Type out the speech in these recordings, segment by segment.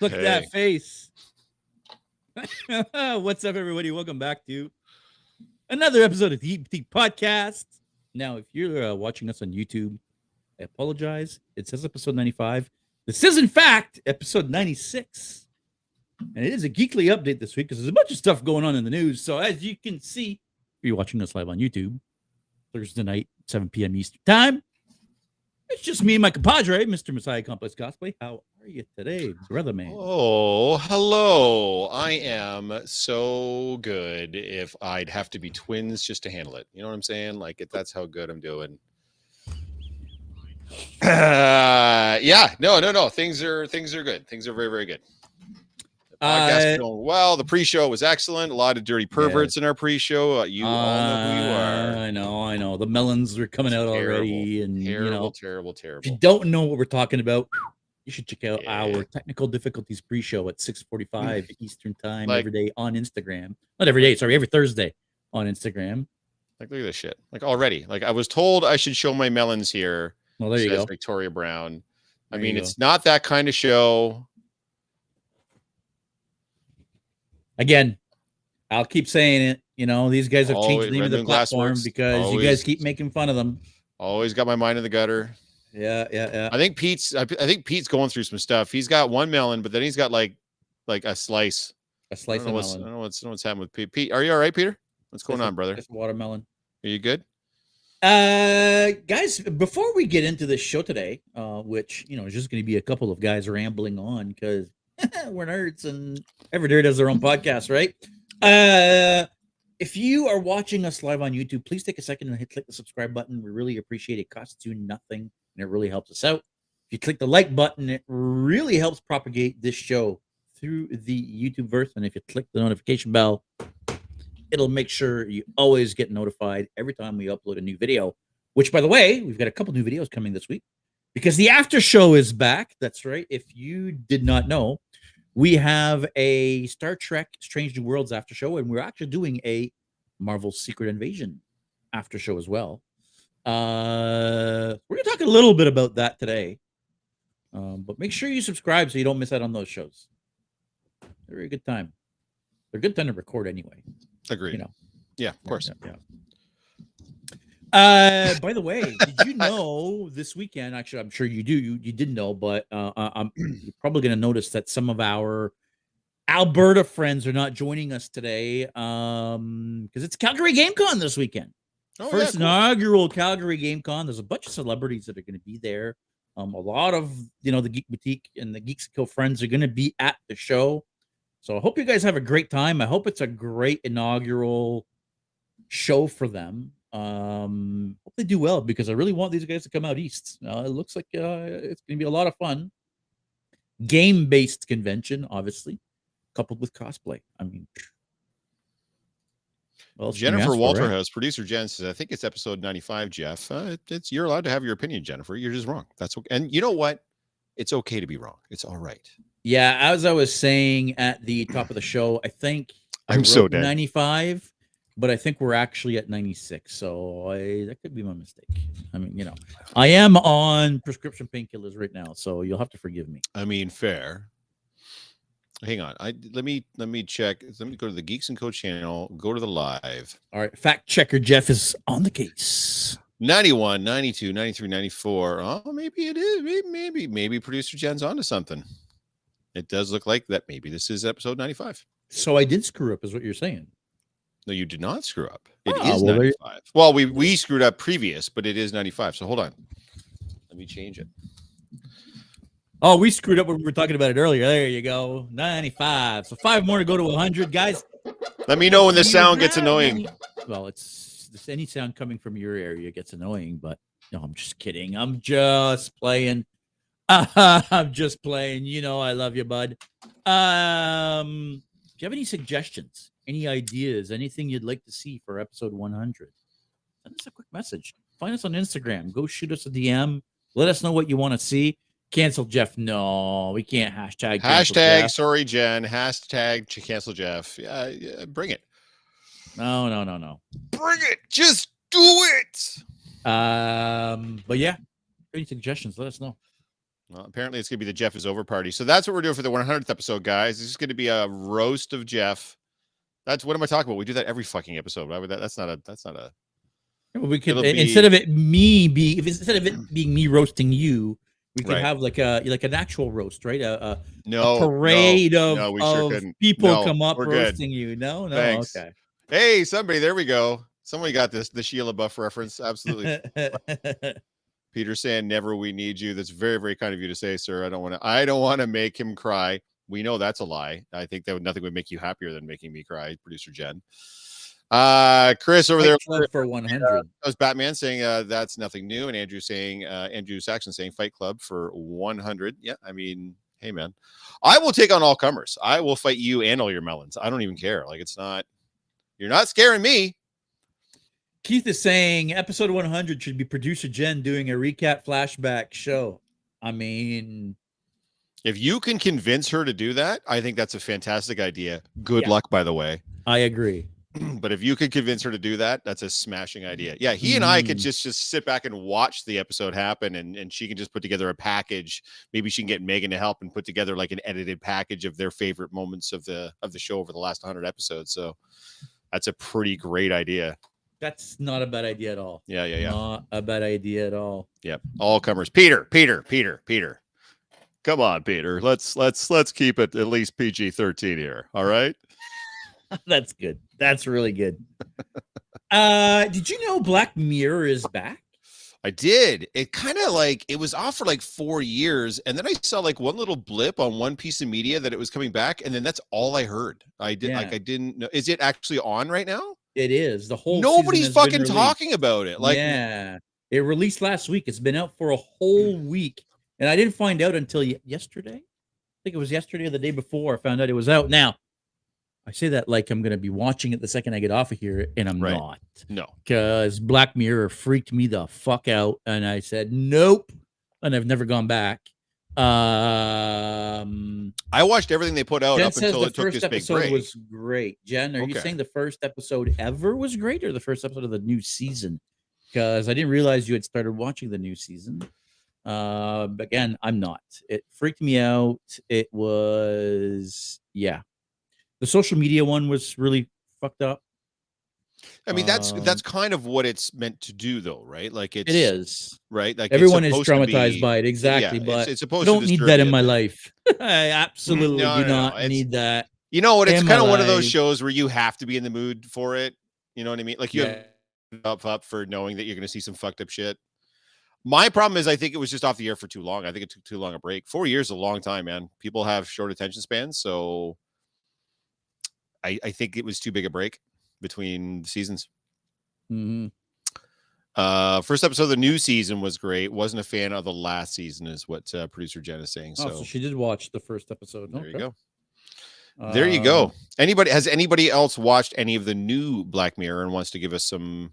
Look at that face. What's up, everybody? Welcome back to another episode of the Deep Deep Podcast. Now, if you're uh, watching us on YouTube, I apologize. It says episode 95. This is, in fact, episode 96. And it is a geekly update this week because there's a bunch of stuff going on in the news. So, as you can see, if you're watching us live on YouTube, Thursday night, 7 p.m. Eastern Time, it's just me and my compadre, Mr. Messiah Complex Cosplay. How are you today, brother man? Oh, hello. I am so good if I'd have to be twins just to handle it. You know what I'm saying? Like, if that's how good I'm doing. Uh, yeah, no, no, no. Things are things are good. Things are very, very good. The podcast Uh, going well. The pre-show was excellent. A lot of dirty perverts in our pre-show. Uh, you all know who you Uh, are. I know, I know. The melons are coming out already, and Terrible, you know, terrible, terrible. if you don't know what we're talking about, you should check out Yeah. our technical difficulties pre-show at 6:45 Eastern Time Like- every day on Instagram. Not every day, sorry, every Thursday on Instagram. Like, look at this shit. Like already. Like I was told I should show my melons here. Well, there you go. Victoria Brown. I mean, it's not that kind of show. Again, I'll keep saying it. You know, these guys have changed the name of the platform because you guys keep making fun of them. Always got my mind in the gutter. Yeah, yeah, yeah. I think Pete's. I, I think Pete's going through some stuff. He's got one melon, but then he's got like, like a slice. A slice don't of know what's, I melon. don't know what's, I don't know what's happening with Pete. Pete, are you all right, Peter? What's going on, brother? slice watermelon. Are you good? Uh, guys, before we get into this show today, uh, which you know is just going to be a couple of guys rambling on because we're nerds and every nerd has their own podcast, right? Uh, if you are watching us live on YouTube, please take a second and hit click the subscribe button. We really appreciate it. it costs you nothing and it really helps us out. If you click the like button, it really helps propagate this show through the YouTube verse. And if you click the notification bell, it'll make sure you always get notified every time we upload a new video. Which, by the way, we've got a couple new videos coming this week because the after show is back. That's right. If you did not know, we have a Star Trek Strange New Worlds after show, and we're actually doing a Marvel Secret Invasion after show as well. Uh, we're gonna talk a little bit about that today. Um, but make sure you subscribe so you don't miss out on those shows. They're a good time. They're a good time to record anyway. Agreed. You know. Yeah, of course. yeah. Uh, by the way, did you know this weekend? Actually, I'm sure you do. You you didn't know, but uh, I- I'm you're probably going to notice that some of our Alberta friends are not joining us today um because it's Calgary GameCon this weekend. Oh, First yeah, cool. inaugural Calgary GameCon. There's a bunch of celebrities that are going to be there. Um, a lot of you know the Geek Boutique and the Geeks Kill friends are going to be at the show. So I hope you guys have a great time. I hope it's a great inaugural show for them. Um, hope they do well because I really want these guys to come out east. Uh, it looks like uh, it's going to be a lot of fun. Game based convention, obviously, coupled with cosplay. I mean, what else can you Jennifer Walter for, right? Walterhouse, producer Jen says, "I think it's episode 95." Jeff, uh, it- it's you're allowed to have your opinion, Jennifer. You're just wrong. That's okay. And you know what? It's okay to be wrong. It's all right. Yeah, as I was saying at the top of the show, I think I I'm so dead. 95, but I think we're actually at 96. So I, that could be my mistake. I mean, you know, I am on prescription painkillers right now, so you'll have to forgive me. I mean, fair. Hang on. I let me let me check. Let me go to the Geeks and Co channel. Go to the live. All right, fact checker Jeff is on the case. 91, 92, 93, 94. Oh, maybe it is. Maybe, maybe, maybe producer Jen's onto something. It does look like that. Maybe this is episode 95. So I did screw up, is what you're saying. No, you did not screw up. It is Ah, well, there you- 95. Well, we we screwed up previous, but it is 95. So hold on. Let me change it. Oh, we screwed up when we were talking about it earlier. There you go, 95. So five more to go to 100, guys. Let me know when the sound gets annoying. Well, it's any sound coming from your area gets annoying, but no, I'm just kidding. I'm just playing. I'm just playing. You know, I love you, bud. Um, do you have any suggestions, any ideas, anything you'd like to see for episode 100? Send us a quick message. Find us on Instagram. Go shoot us a DM. Let us know what you want to see. Cancel Jeff. No, we can't hashtag. Hashtag Jeff. sorry, Jen. Hashtag cancel Jeff. Yeah, yeah, bring it. No, no, no, no. Bring it. Just do it. Um, but yeah, any suggestions? Let us know. Well, apparently it's gonna be the Jeff is over party. So that's what we're doing for the 100th episode, guys. This is gonna be a roast of Jeff. That's what am I talking about? We do that every fucking episode. Would that? That's not a. That's not a. Well, we could It'll i- be- instead of it me be if instead of it being me roasting you, we could Right. have like a like an actual roast, right? A, a, No a parade no, of, no, we sure of people No, come up we're good. roasting you. No, no, Thanks. okay. Hey, somebody, there we go. Somebody got this. The Shia LaBeouf reference. Absolutely. Peter saying, "Never, we need you." That's very, very kind of you to say, sir. I don't want to. I don't want to make him cry. We know that's a lie. I think that would, nothing would make you happier than making me cry, producer Jen. Uh, Chris over there. Fight Club for 100. That was Batman saying uh, that's nothing new, and Andrew saying uh, Andrew Saxon saying Fight Club for 100. Yeah, I mean, hey man, I will take on all comers. I will fight you and all your melons. I don't even care. Like it's not. You're not scaring me. Keith is saying episode 100 should be producer Jen doing a recap flashback show. I mean, If you can convince her to do that, I think that's a fantastic idea. Good Yeah. luck, by the way. I agree. but if you could convince her to do that, that's a smashing idea. Yeah, he and I could Mm. just just sit back and watch the episode happen, and and she can just put together a package. Maybe she can get Megan to help and put together like an edited package of their favorite moments of the of the show over the last hundred episodes. So that's a pretty great idea. That's not a bad idea at all. Yeah, yeah, yeah. Not a bad idea at all. Yep. All comers. Peter, Peter, Peter, Peter. Come on, Peter. Let's let's let's keep it at least PG thirteen here. All right. That's good. That's really good. uh, did you know Black Mirror is back? I did. It kind of like it was off for like four years, and then I saw like one little blip on one piece of media that it was coming back, and then that's all I heard. I did like Yeah. I didn't know. Is it actually on right now? It is. The whole Nobody's season has been fucking talking about it. Like, yeah, it released last week. It's been out for a whole week, and I didn't find out until yesterday. I think it was yesterday or the day before. I found out it was out. Now, I say that like I'm going to be watching it the second I get off of here, and I'm Right. not no, because Black Mirror freaked me the fuck out, and I said nope, and I've never gone back. Um, I watched everything they put out Jen up until the it took this big episode break. was great. Jen, are you Okay. saying the first episode ever was great, or the first episode of the new season? Because I didn't realize you had started watching the new season. Uh, again, I'm not. It freaked me out. It was yeah. The social media one was really fucked up. I mean, that's um, that's kind of what it's meant to do, though, right? Like it's It is. right. Like Everyone is traumatized be- by it. Exactly. it's- but it's I supposed to don't need that in my life. I absolutely No, do no, no, not it's- need that. You know what? It's kind of one of those shows where you have to be in the mood for it. You know what I mean? Like you Yeah. have up up for knowing that you're going to see some fucked up shit. My problem is I think it was just off the air for too long. I think it took too long a break. Four years is a long time, man. People have short attention spans, so I, I think it was too big a break between seasons. Mhm. Uh, first episode of the new season was great. Wasn't a fan of the last season, is what uh, producer Jen is saying. Oh, So, so she did watch the first episode. there you Okay. go. There you Um, go. Anybody has anybody else watched any of the new Black Mirror and wants to give us some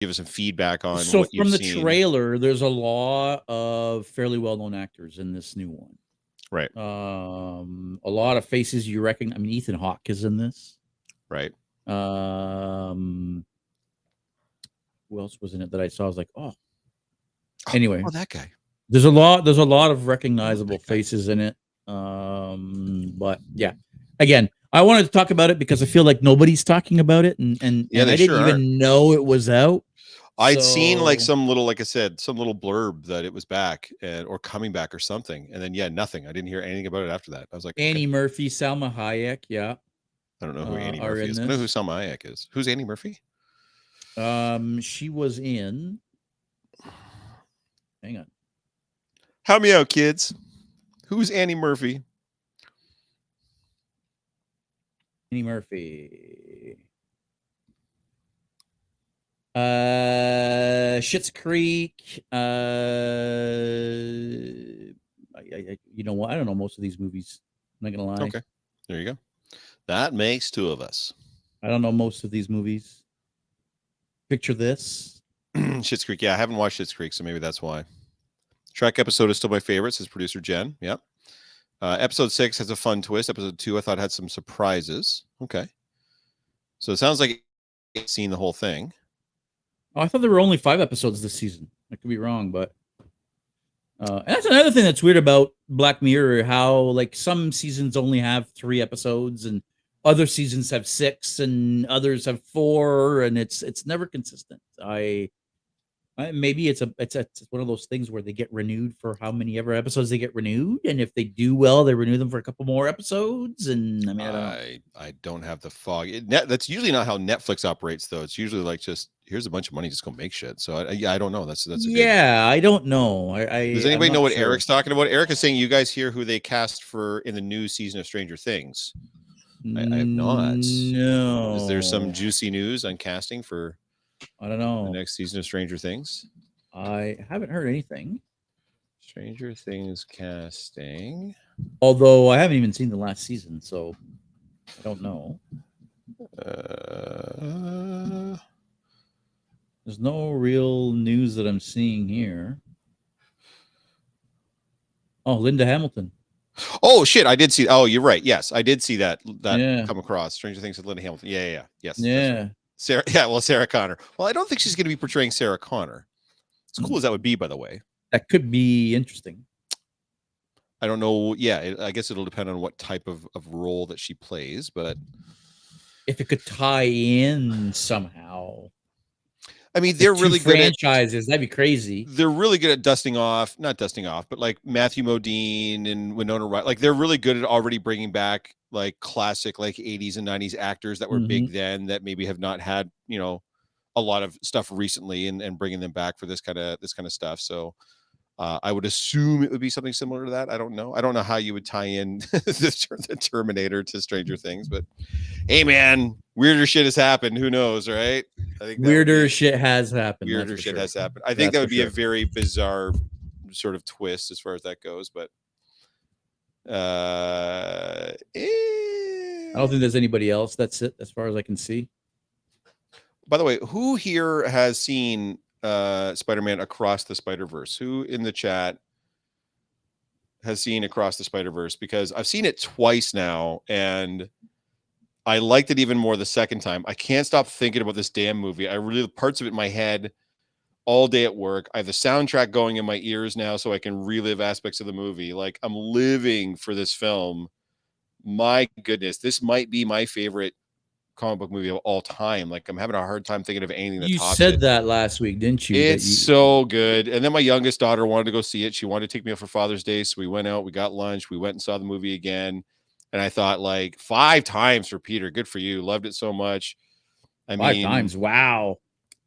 give us some feedback on so from the seen? trailer, there's a lot of fairly well-known actors in this new one. Right. Um, a lot of faces you reckon. I mean, Ethan Hawke is in this. Right. Um, who else was in it that I saw? I was like, oh. Anyway, Oh, that guy. there's a lot. There's a lot of recognizable that guy. faces in it. Um, but yeah, again, I wanted to talk about it because I feel like nobody's talking about it, and and, Yeah, and I didn't sure even know it was out. I'd seen like some little, like I said, some little blurb that it was back and or coming back or something, and then yeah, nothing. I didn't hear anything about it after that. I was like, okay, Annie Murphy, Salma Hayek, yeah. I don't know who uh, Annie Murphy is. I know who this. Salma Hayek is. Who's Annie Murphy? Um, she was in. Hang on. Help me out, kids. Who's Annie Murphy? Annie Murphy. Uh, Schitt's Creek. Uh, I, I, you know what? I don't know most of these movies. I'm not gonna lie. Okay. There you go. That makes two of us. I don't know most of these movies. Picture this. Schitt's Creek. Yeah, I haven't watched Schitt's Creek, so maybe that's why. Track episode is still my favorite, says producer Jen. Yep. Uh, episode six has a fun twist. Episode two, I thought had some surprises. Okay. So it sounds like you've seen the whole thing. Oh, I thought there were only five episodes this season. I could be wrong, but Uh, and that's another thing that's weird about Black Mirror, how like some seasons only have three episodes and other seasons have six and others have four, and it's it's never consistent. I, I maybe it's a it's a, it's one of those things where they get renewed for how many ever episodes they get renewed, and if they do well, they renew them for a couple more episodes. And I mean, I don't. I I don't have the fog. It, that's usually not how Netflix operates, though. It's usually like just here's a bunch of money, just go make shit. So I, yeah, I don't know. That's that's a good- yeah, I don't know. I, I Does anybody know what sure. Eric's talking about? Eric is saying you guys hear who they cast for in the new season of Stranger Things. I- I have not. No. Is there some juicy news on casting for I don't know. the next season of Stranger Things? I haven't heard anything. Stranger Things casting. Although I haven't even seen the last season, so I don't know. Uh, There's no real news that I'm seeing here. Oh, Linda Hamilton. oh shit! I did see. Oh, you're right. Yes, I did see that. That Yeah. come across. Stranger Things with Linda Hamilton. Yeah, yeah, yeah. Yes. right. Yeah. Sarah. Yeah. Well, Sarah Connor. Well, I don't think she's going to be portraying Sarah Connor. As Mm. cool as that would be, by the way. That could be interesting. I don't know. Yeah, it, I guess it'll depend on what type of, of role that she plays, but If it could tie in somehow. I mean, they're two really good at franchises. That'd be crazy. they're really good at dusting off, not dusting off, but like Matthew Modine and Winona Ryder. Like they're really good at already bringing back like classic like 80s and 90s actors that were big mm-hmm. then that maybe have not had you know a lot of stuff recently and, and bringing them back for this kind of this kind of stuff. So uh, I would assume it would be something similar to that. I don't know. I don't know how you would tie in the, the Terminator to Stranger Things, but hey, man, weirder shit has happened. Who knows, right? I think would be- Weirder shit has happened. weirder shit sure. has happened. I think That's that would be a very bizarre sort of twist as far as that goes, but uh I don't think there's anybody else. That's it, as far as I can see. by the way, who here has seen uh Spider-Man Across the Spider-Verse? Who in the chat has seen Across the Spider-Verse? Because I've seen it twice now and I liked it even more the second time. I can't stop thinking about this damn movie. I really parts of it in my head all day at work. I have the soundtrack going in my ears now so I can relive aspects of the movie. Like I'm living for this film. My goodness, this might be my favorite comic book movie of all time. Like I'm having a hard time thinking of anything that You said it. that last week, didn't you? It's you- so good. And then my youngest daughter wanted to go see it. She wanted to take me out for Father's Day. So we went out, we got lunch, we went and saw the movie again. And I thought, like, five times for Peter. Good for you. Loved it so much. I five mean, times. Wow.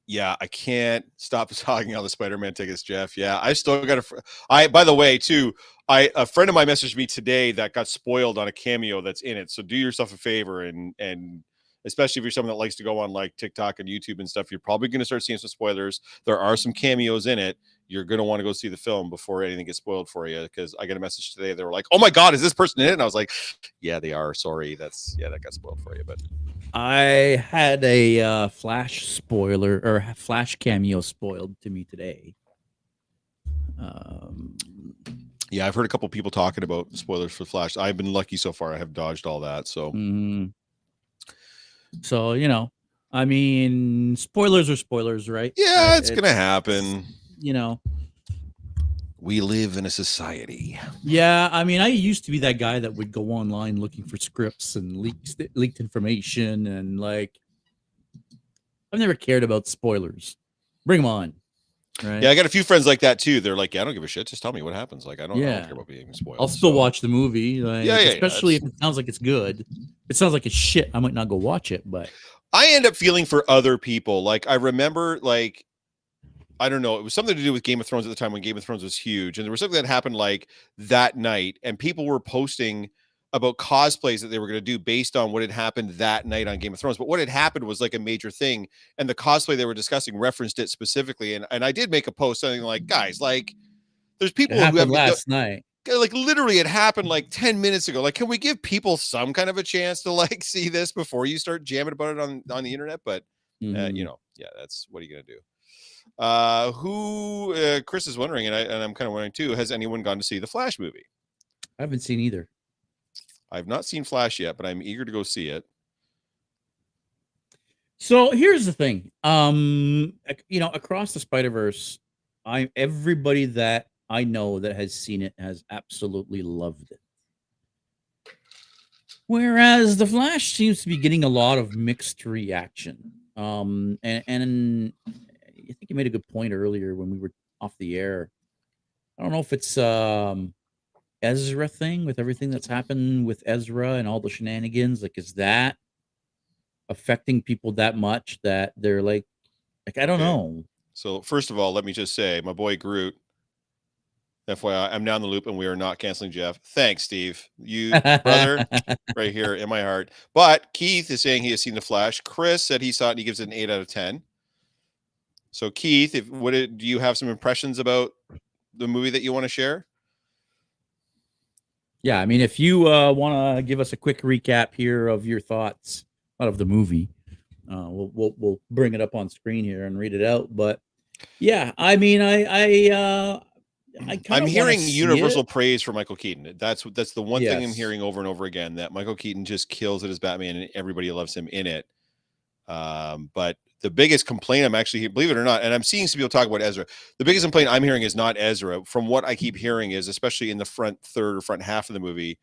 yeah, I can't stop talking on the Spider-Man tickets, Jeff. Yeah, I still got a. fr- I by the way, too, I a friend of mine messaged me today that got spoiled on a cameo that's in it. So do yourself a favor and and especially if you're someone that likes to go on like TikTok and YouTube and stuff, you're probably going to start seeing some spoilers. There are some cameos in it. You're going to want to go see the film before anything gets spoiled for you. Because I got a message today. They were like, "Oh my god, is this person in it?" And I was like, "Yeah, they are. Sorry, that's yeah, that got spoiled for you." But I had a uh, flash spoiler or flash cameo spoiled to me today. Um, yeah, I've heard a couple people talking about spoilers for Flash. I've been lucky so far. I have dodged all that. So. mhm. So you know, I mean, spoilers are spoilers, right? Yeah, Uh, it's gonna happen. You know, We live in a society. yeah. I mean, I used to be that guy that would go online looking for scripts and leaks leaked information, and like, I've never cared about spoilers. Bring them on, right? Yeah, I got a few friends like that too. They're like, "Yeah, I don't give a shit. Just tell me what happens." Like, I don't, I don't care about being spoiled. I'll still So- watch the movie, like, Yeah, yeah, yeah, especially that's- if it sounds like it's good. It sounds like it's shit. I might not go watch it, but I end up feeling for other people. Like, I remember, like, I don't know, it was something to do with Game of Thrones at the time when Game of Thrones was huge, and there was something that happened like that night, and people were posting about cosplays that they were going to do based on what had happened that night on Game of Thrones. But what had happened was like a major thing, and the cosplay they were discussing referenced it specifically. And and I did make a post saying like, guys, like, there's people who have last night. like literally it happened like 10 minutes ago like can we give people some kind of a chance to like see this before you start jamming about it on on the internet but uh, Mhm. you know yeah that's what are you gonna do uh who uh, chris is wondering and, I, and i'm kind of wondering too has anyone gone to see the flash movie I haven't seen either. I've not seen flash yet but i'm eager to go see it So here's the thing. Um, you know, across the Spider Verse, I everybody that I know that has seen it has absolutely loved it. Whereas the Flash seems to be getting a lot of mixed reaction. Um, and, and I think you made a good point earlier when we were off the air. I don't know if it's um Ezra thing with everything that's happened with Ezra and all the shenanigans. Like, is that affecting people that much that they're like, like I don't Okay. know. So first of all, let me just say, my boy Groot. FYI, I'm down the loop, and we are not canceling Jeff. Thanks, Steve. You brother, right here in my heart. But Keith is saying he has seen the Flash. Chris said he saw it and he gives it an eight out of ten. So Keith, if what did, do you have some impressions about the movie that you want to share? Yeah, I mean, if you uh, want to give us a quick recap here of your thoughts out of the movie, uh, we'll, we'll we'll bring it up on screen here and read it out. But yeah, I mean, I I uh, I I'm hearing universal praise for Michael Keaton. That's that's the one thing I'm hearing over and over again that Michael Keaton just kills it as Batman and everybody loves him in it. Um, but the biggest complaint I'm actually believe it or not, and I'm seeing some people talk about Ezra. The biggest complaint I'm hearing is not Ezra. From what I keep hearing is, especially in the front third or front half of the movie,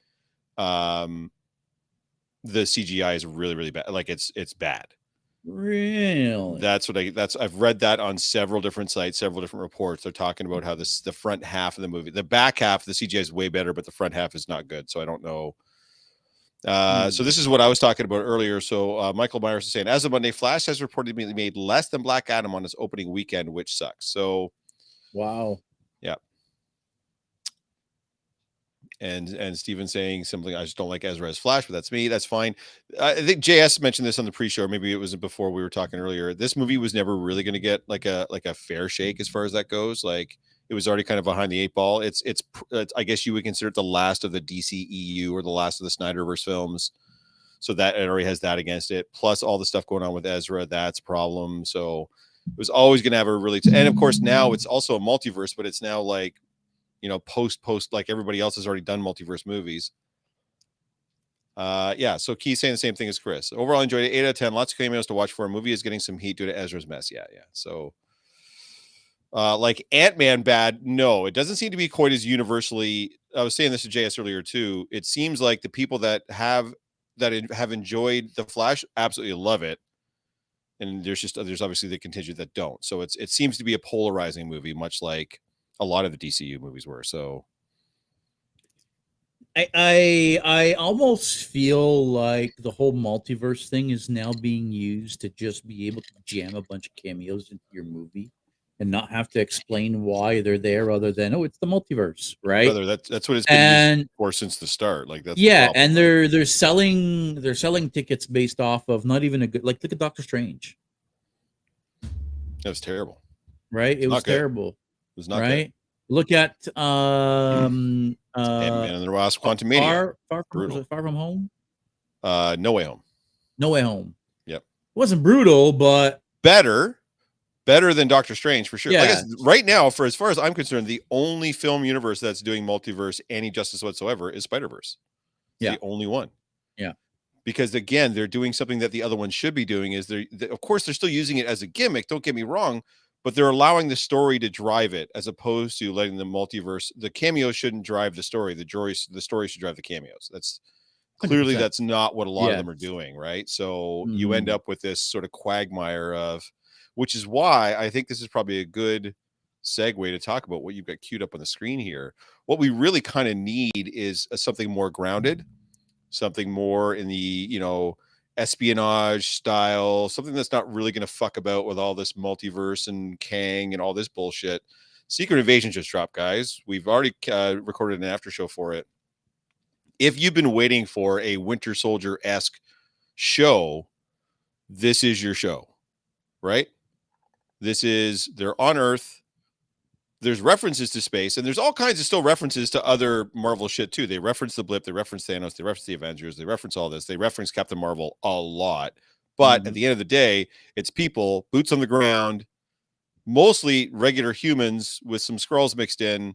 um, the CGI is really really bad. Like it's it's bad. Really? That's what I that's I've read that on several different sites, several different reports. They're talking about how this the front half of the movie, the back half, the CGI is way better, but the front half is not good. So I don't know. Uh, so this is what I was talking about earlier. So uh, Michael Myers is saying, as of Monday, Flash has reportedly made less than Black Adam on its opening weekend, which sucks. So wow. Yeah. And and Steven saying something I just don't like Ezra as Flash, but that's me. That's fine. I I think JS mentioned this on the pre-show. Maybe it was before we were talking earlier. This movie was never really going to get like a like a fair shake as far as that goes. Like it was already kind of behind the eight ball. It's it's, it's I guess you would consider it the last of the DCEU or the last of the Snyderverse films. So that it already has that against it. Plus all the stuff going on with Ezra, that's a problem. So it was always going to have a really and of course now it's also a multiverse, but it's now like you know, post post like everybody else has already done multiverse movies. Uh yeah, so Keith's saying the same thing as Chris. Overall, enjoyed it. Eight out of ten. Lots of cameos to watch for. A movie is getting some heat due to Ezra's mess. Yeah, yeah. So uh like Ant-Man bad, no, it doesn't seem to be quite as universally. I was saying this to JS earlier too. It seems like the people that have that have enjoyed the Flash absolutely love it. And there's just there's obviously the contingent that don't. So it's it seems to be a polarizing movie, much like a lot of the DCU movies were. So I, I I almost feel like the whole multiverse thing is now being used to just be able to jam a bunch of cameos into your movie and not have to explain why they're there other than oh it's the multiverse right brother, that's that's what it's been and for since the start. Like that's yeah problem, and they're they're selling they're selling tickets based off of not even a good like look at Doctor Strange that was terrible. right it was good. terrible It was not right look at um good. uh Ant-Man and the Wasp, Quantum far far from, was it far from home uh, No Way Home. no way home Yep. it wasn't brutal but Better, better than Doctor Strange for sure. Like I Yeah. said, right now, for as far as I'm concerned, the only film universe that's doing multiverse any justice whatsoever is Spider Verse. Yeah. the only one. Yeah. because again, they're doing something that the other ones should be doing. Is they're, they, of course they're still using it as a gimmick. Don't get me wrong, but they're allowing the story to drive it as opposed to letting the multiverse. The cameos shouldn't drive the story. The joy, the story should drive the cameos. That's clearly 100%. that's not what a lot of them are doing, right? So you end Mhm. up with this sort of quagmire of, which is why I think this is probably a good segue to talk about what you've got queued up on the screen here. What we really kind of need is a, something more grounded, something more in the you know espionage style, something that's not really going to fuck about with all this multiverse and Kang and all this bullshit. Secret Invasion just dropped, guys. We've already uh, recorded an after show for it. If you've been waiting for a Winter Soldier esque show, this is your show, right? This is they're on Earth. There's references to space, and there's all kinds of still references to other Marvel shit too. They reference the blip, they reference Thanos, they reference the Avengers, they reference all this, they reference Captain Marvel a lot. But at Mhm. the end of the day, it's people, boots on the ground, mostly regular humans with some Skrulls mixed in,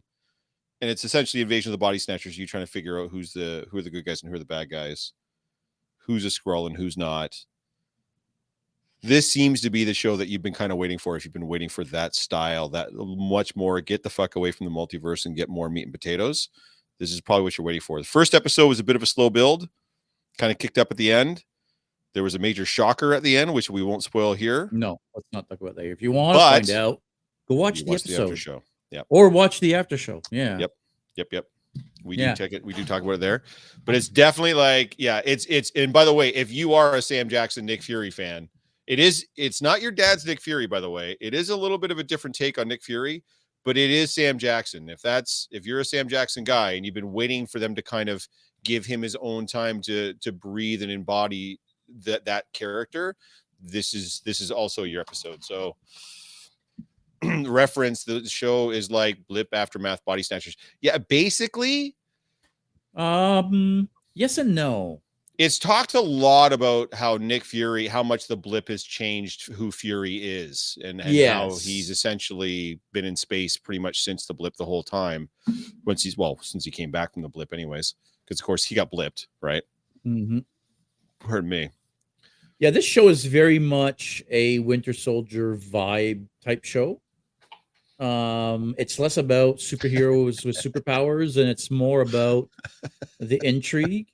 and it's essentially invasion of the body snatchers. You trying to figure out who's the who are the good guys and who are the bad guys, who's a Skrull and who's not. This seems to be the show that you've been kind of waiting for. If you've been waiting for that style, that much more get the fuck away from the multiverse and get more meat and potatoes. This is probably what you're waiting for. The first episode was a bit of a slow build, kind of kicked up at the end. There was a major shocker at the end, which we won't spoil here. No, let's not talk about that. If you want to find out, go watch the watch episode after show. Yep. or watch the after show. Yeah. Yep. Yep, yep. We Yeah. do take it. We do talk about it there, but it's definitely like, yeah, it's it's. And by the way, if you are a Sam Jackson, Nick Fury fan, it is. It's not your dad's Nick Fury, by the way. It is a little bit of a different take on Nick Fury, but it is Sam Jackson. If that's if you're a Sam Jackson guy and you've been waiting for them to kind of give him his own time to to breathe and embody that that character, this is this is also your episode. So reference the show is like blip aftermath body snatchers yeah basically Um. Yes and no. It's talked a lot about how nick fury how much the blip has changed who fury is and, and how he's essentially been in space pretty much since the blip the whole time. Once he's well since he came back from the blip anyways because of course he got blipped right? Hmm pardon me. Yeah, this show is very much a Winter Soldier vibe type show. Um, it's less about superheroes with superpowers, and it's more about the intrigue.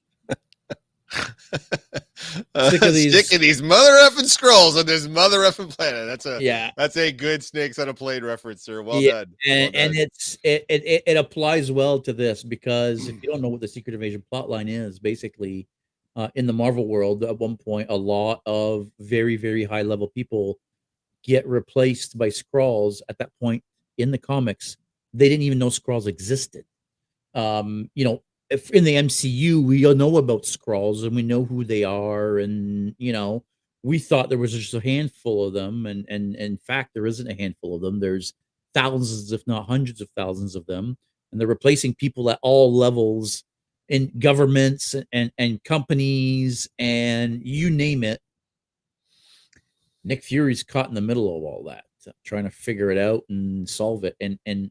Uh, Sick of these- sticking these mother effing Skrulls on this mother effing planet. That's a Yeah, that's a good snakes on a plane reference sir. Well Yeah, done. well and, and done. it's it, it it- it applies well to this because if you don't know what the secret invasion plotline is basically uh, in the marvel world at one point a lot of very very high level people get replaced by Skrulls at that point in the comics. They didn't even know Skrulls existed. Um you know if in the mcu we all know about Skrulls and we know who they are and you know we thought there was just a handful of them and and in fact there isn't a handful of them there's thousands, if not hundreds of thousands of them, and they're replacing people at all levels in governments and and companies and you name it. Nick Fury's caught in the middle of all that, trying to figure it out and solve it. And and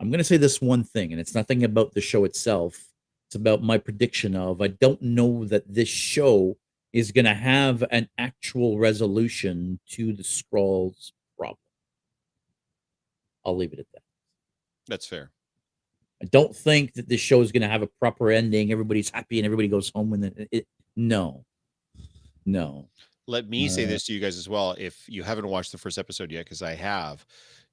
I'm going to say this one thing, and it's nothing about the show itself. It's about my prediction of I don't know that this show is going to have an actual resolution to the Skrulls problem. I'll leave it at that. that's fair I don't think that this show is going to have a proper ending. Everybody's happy and everybody goes home. And it, it no, no. let me say Uh, this to you guys as well if you haven't watched the first episode yet because i have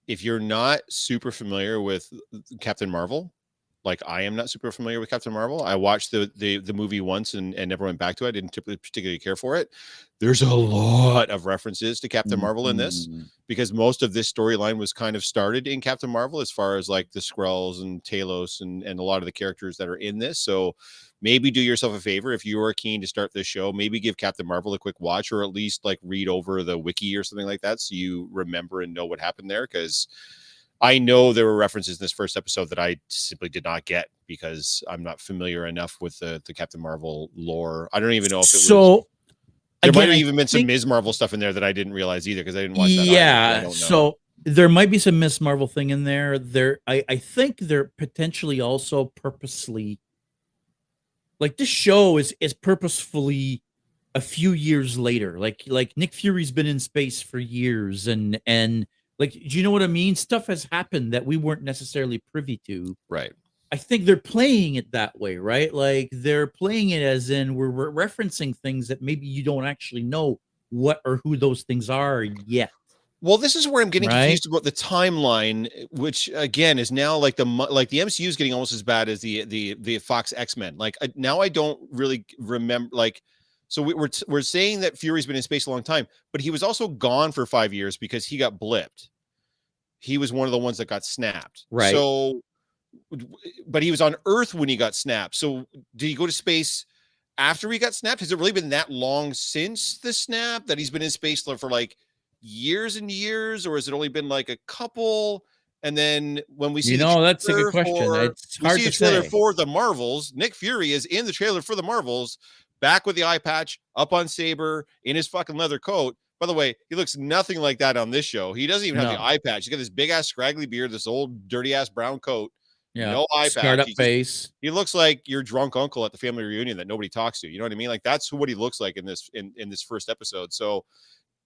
if you're not super familiar with uh, captain marvel like i am not super familiar with captain marvel i watched the the, the movie once and, and never went back to it i didn't typically particularly care for it there's a lot of references to captain marvel in this Mm, because most of this storyline was kind of started in Captain Marvel as far as like the Skrulls and Talos and, and a lot of the characters that are in this. So maybe do yourself a favor if you are keen to start this show, maybe give Captain Marvel a quick watch or at least like read over the wiki or something like that so you remember and know what happened there. Cause I know there were references in this first episode that I simply did not get because I'm not familiar enough with the, the Captain Marvel lore. I don't even know if it was So there might have even been some think- Ms. Marvel stuff in there that I didn't realize either because I didn't watch that. yeah. So there might be some Miss Marvel thing in there. There, I, I think they're potentially also purposely like this show is is purposefully a few years later. Like like Nick Fury's been in space for years, and and like do you know what I mean? Stuff has happened that we weren't necessarily privy to. right. I think they're playing it that way, right? Like they're playing it as in we're, re- referencing things that maybe you don't actually know what or who those things are yet. Well, this is where I'm getting Right? confused about the timeline, which again is now like the like the MCU is getting almost as bad as the the the Fox X Men. Like I, now, I don't really remember. Like, so we, we're we're saying that Fury's been in space a long time, but he was also gone for five years because he got blipped. He was one of the ones that got snapped. Right. So, eh, but he was on Earth when he got snapped. So, did he go to space? After he got snapped, has it really been that long since the snap that he's been in space for like years and years, or has it only been like a couple? And then when we see You know, that's a good question. for- It's we hard see a to trailer say. for the Marvels. Nick Fury is in the trailer for the Marvels, back with the eye patch, up on Saber in his fucking leather coat. By the way, he looks nothing like that on this show. He doesn't even have the eye patch. He's got this big ass scraggly beard, this old dirty ass brown coat, Yeah. no eye patch. up He, just- face. he looks like your drunk uncle at the family reunion that nobody talks to. You know what I mean? Like that's who what he looks like in this in in this first episode. So,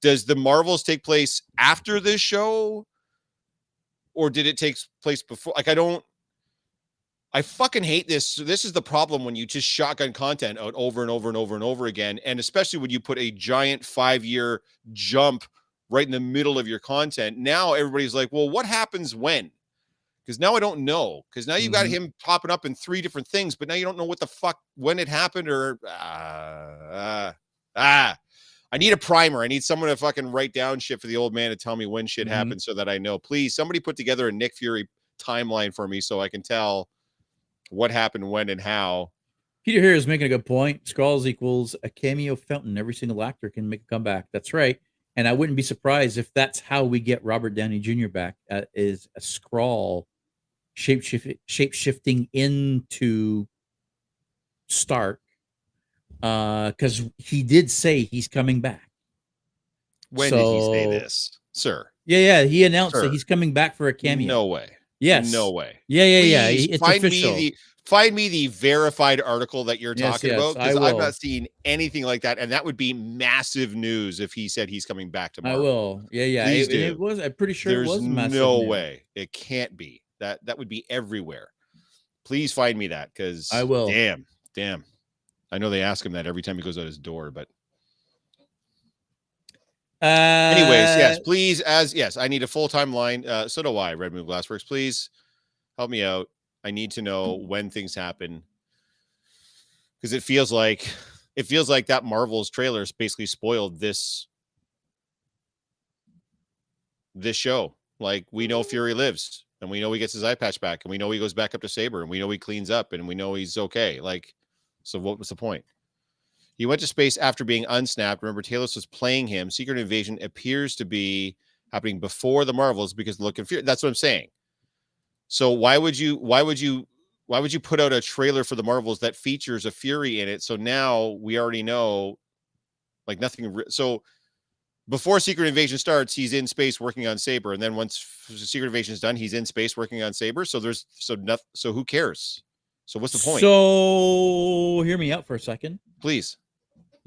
does the Marvels take place after this show, or did it take place before? Like I don't. I fucking hate this. This is the problem when you just shotgun content out over and over and over and over again, and especially when you put a giant five year jump right in the middle of your content. Now everybody's like, "Well, what happens when?" Because now I don't know. Because now you've got Mhm. him popping up in three different things, but now you don't know what the fuck when it happened or ah ah. ah. I need a primer. I need someone to fucking write down shit for the old man to tell me when shit Mhm. happened so that I know. Please, somebody put together a Nick Fury timeline for me so I can tell what happened when and how. Peter here is making a good point. Skrulls equals a cameo fountain. Every single actor can make a comeback. That's right. And I wouldn't be surprised if that's how we get Robert Downey Jr. back uh, is a Skrull shape shape shifting into Stark. Uh, because he did say he's coming back. When did he say this, sir? Yeah, yeah. He announced Sure. that he's coming back for a cameo. No way. Yes. No way. Yeah, yeah, yeah. Please It's find official. me the find me the verified article that you're Yes, talking yes, about because I've not seen anything like that, and that would be massive news if he said he's coming back tomorrow. I will. Yeah, yeah. Please it, do. it was. I'm pretty sure There's it was massive. no news. way it can't be that. That would be everywhere. Please find me that because I will. Damn, damn. I know they ask him that every time he goes out his door, but Uh, anyways, yes, please. As yes, I need a full time line. Uh, so do I. Red Moon Glassworks, please help me out. I need to know when things happen because it feels like it feels like that Marvel's trailer trailers basically spoiled this this show. Like we know Fury lives, and we know he gets his eye patch back, and we know he goes back up to Saber, and we know he cleans up, and we know he's okay. Like, so what was the point? He went to space after being unsnapped. Remember, Talos was playing him. Secret Invasion appears to be happening before the Marvels because look and fear. That's what I'm saying. So why would you? Why would you? Why would you put out a trailer for the Marvels that features a Fury in it? So now we already know, like nothing. re- So before Secret Invasion starts, he's in space working on Saber, and then once Secret Invasion is done, he's in space working on Saber. So there's so nothing. So who cares? So what's the point? So hear me out for a second. Please,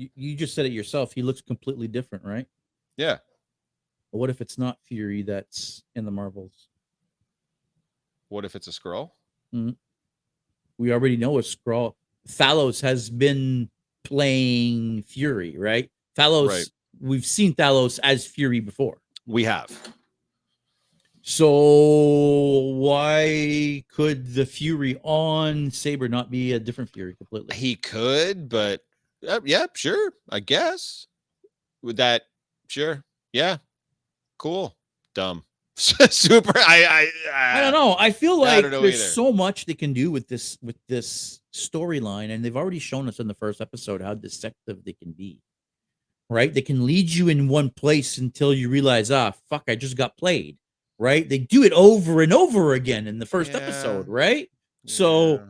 You, you just said it yourself. He looks completely different, right? yeah. But what if it's not Fury that's in the Marvels? What if it's a Skrull? Mm-hmm. We already know a Skrull. Talos has been playing Fury, right? Talos. Right. We've seen Talos as Fury before. We have. So why could the Fury on Saber not be a different Fury completely? He could, but uh, yeah, sure. I guess. With that, sure. Yeah. Cool. Dumb. Super. I I I don't know. I feel I like know there's either. so much they can do with this with this storyline, and they've already shown us in the first episode how deceptive they can be. Right? They can lead you in one place until you realize, ah, fuck, I just got played. Right? They do it over and over again in the first Yeah. episode, right? So-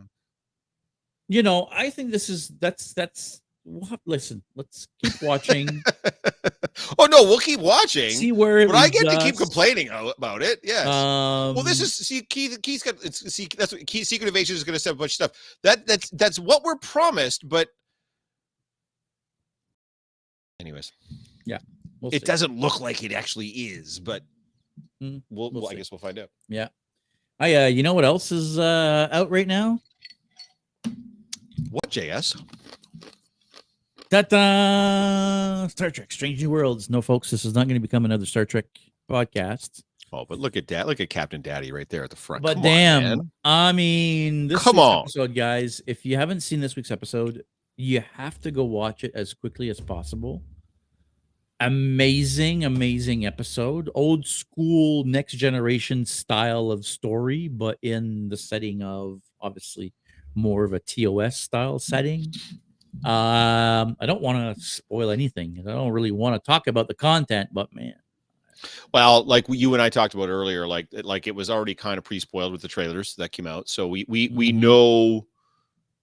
You know, I think this is that's that's what listen, let's keep watching, oh no, we'll keep watching. see where it but I get leads to keep complaining about it. Yes. Um, well, this is see, Keith. Keith's got it's see. That's what Keith, Secret Invasion is going to set a bunch of stuff. That that's that's what we're promised. But, anyways, we'll it see. doesn't look like it actually is. But Mm, we'll, we'll well, I guess we'll find out. Yeah. I uh, you know what else is uh out right now? What JS? Ta-da! Star Trek: Strange New Worlds. No, folks, this is not going to become another Star Trek podcast. Oh, but look at that! Look at Captain Daddy right there at the front. But Come on, damn, man. I mean, this Come on. episode, guys. If you haven't seen this week's episode, you have to go watch it as quickly as possible. Amazing, amazing episode. Old school, next generation style of story, but in the setting of obviously more of a TOS style setting. Um, I don't want to spoil anything. I don't really want to talk about the content, but man, Well, like you and I talked about earlier, like like it was already kind of pre-spoiled with the trailers that came out, so we we we Mhm. know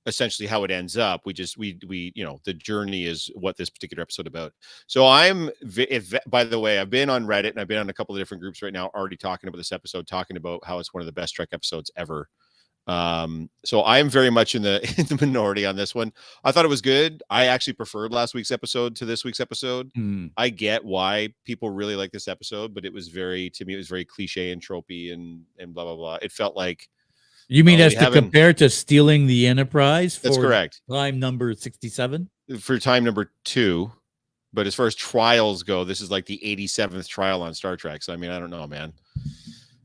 essentially how it ends up. We just we we you know the journey is what this particular episode about. So I'm if by the way, I've been on Reddit and I've been on a couple of different groups right now already talking about this episode, talking about how it's one of the best Trek episodes ever. Um, so I am very much in the in the minority on this one. I thought it was good. I actually preferred last week's episode to this week's episode. Hmm. I get why people really like this episode, but it was very to me it was very cliche and tropey and and blah blah blah. It felt like You mean Oh, as to compare to stealing the Enterprise for that's correct time number 67? for time number two. But as far as trials go, this is like the 87th trial on Star Trek. So I mean, I don't know, man.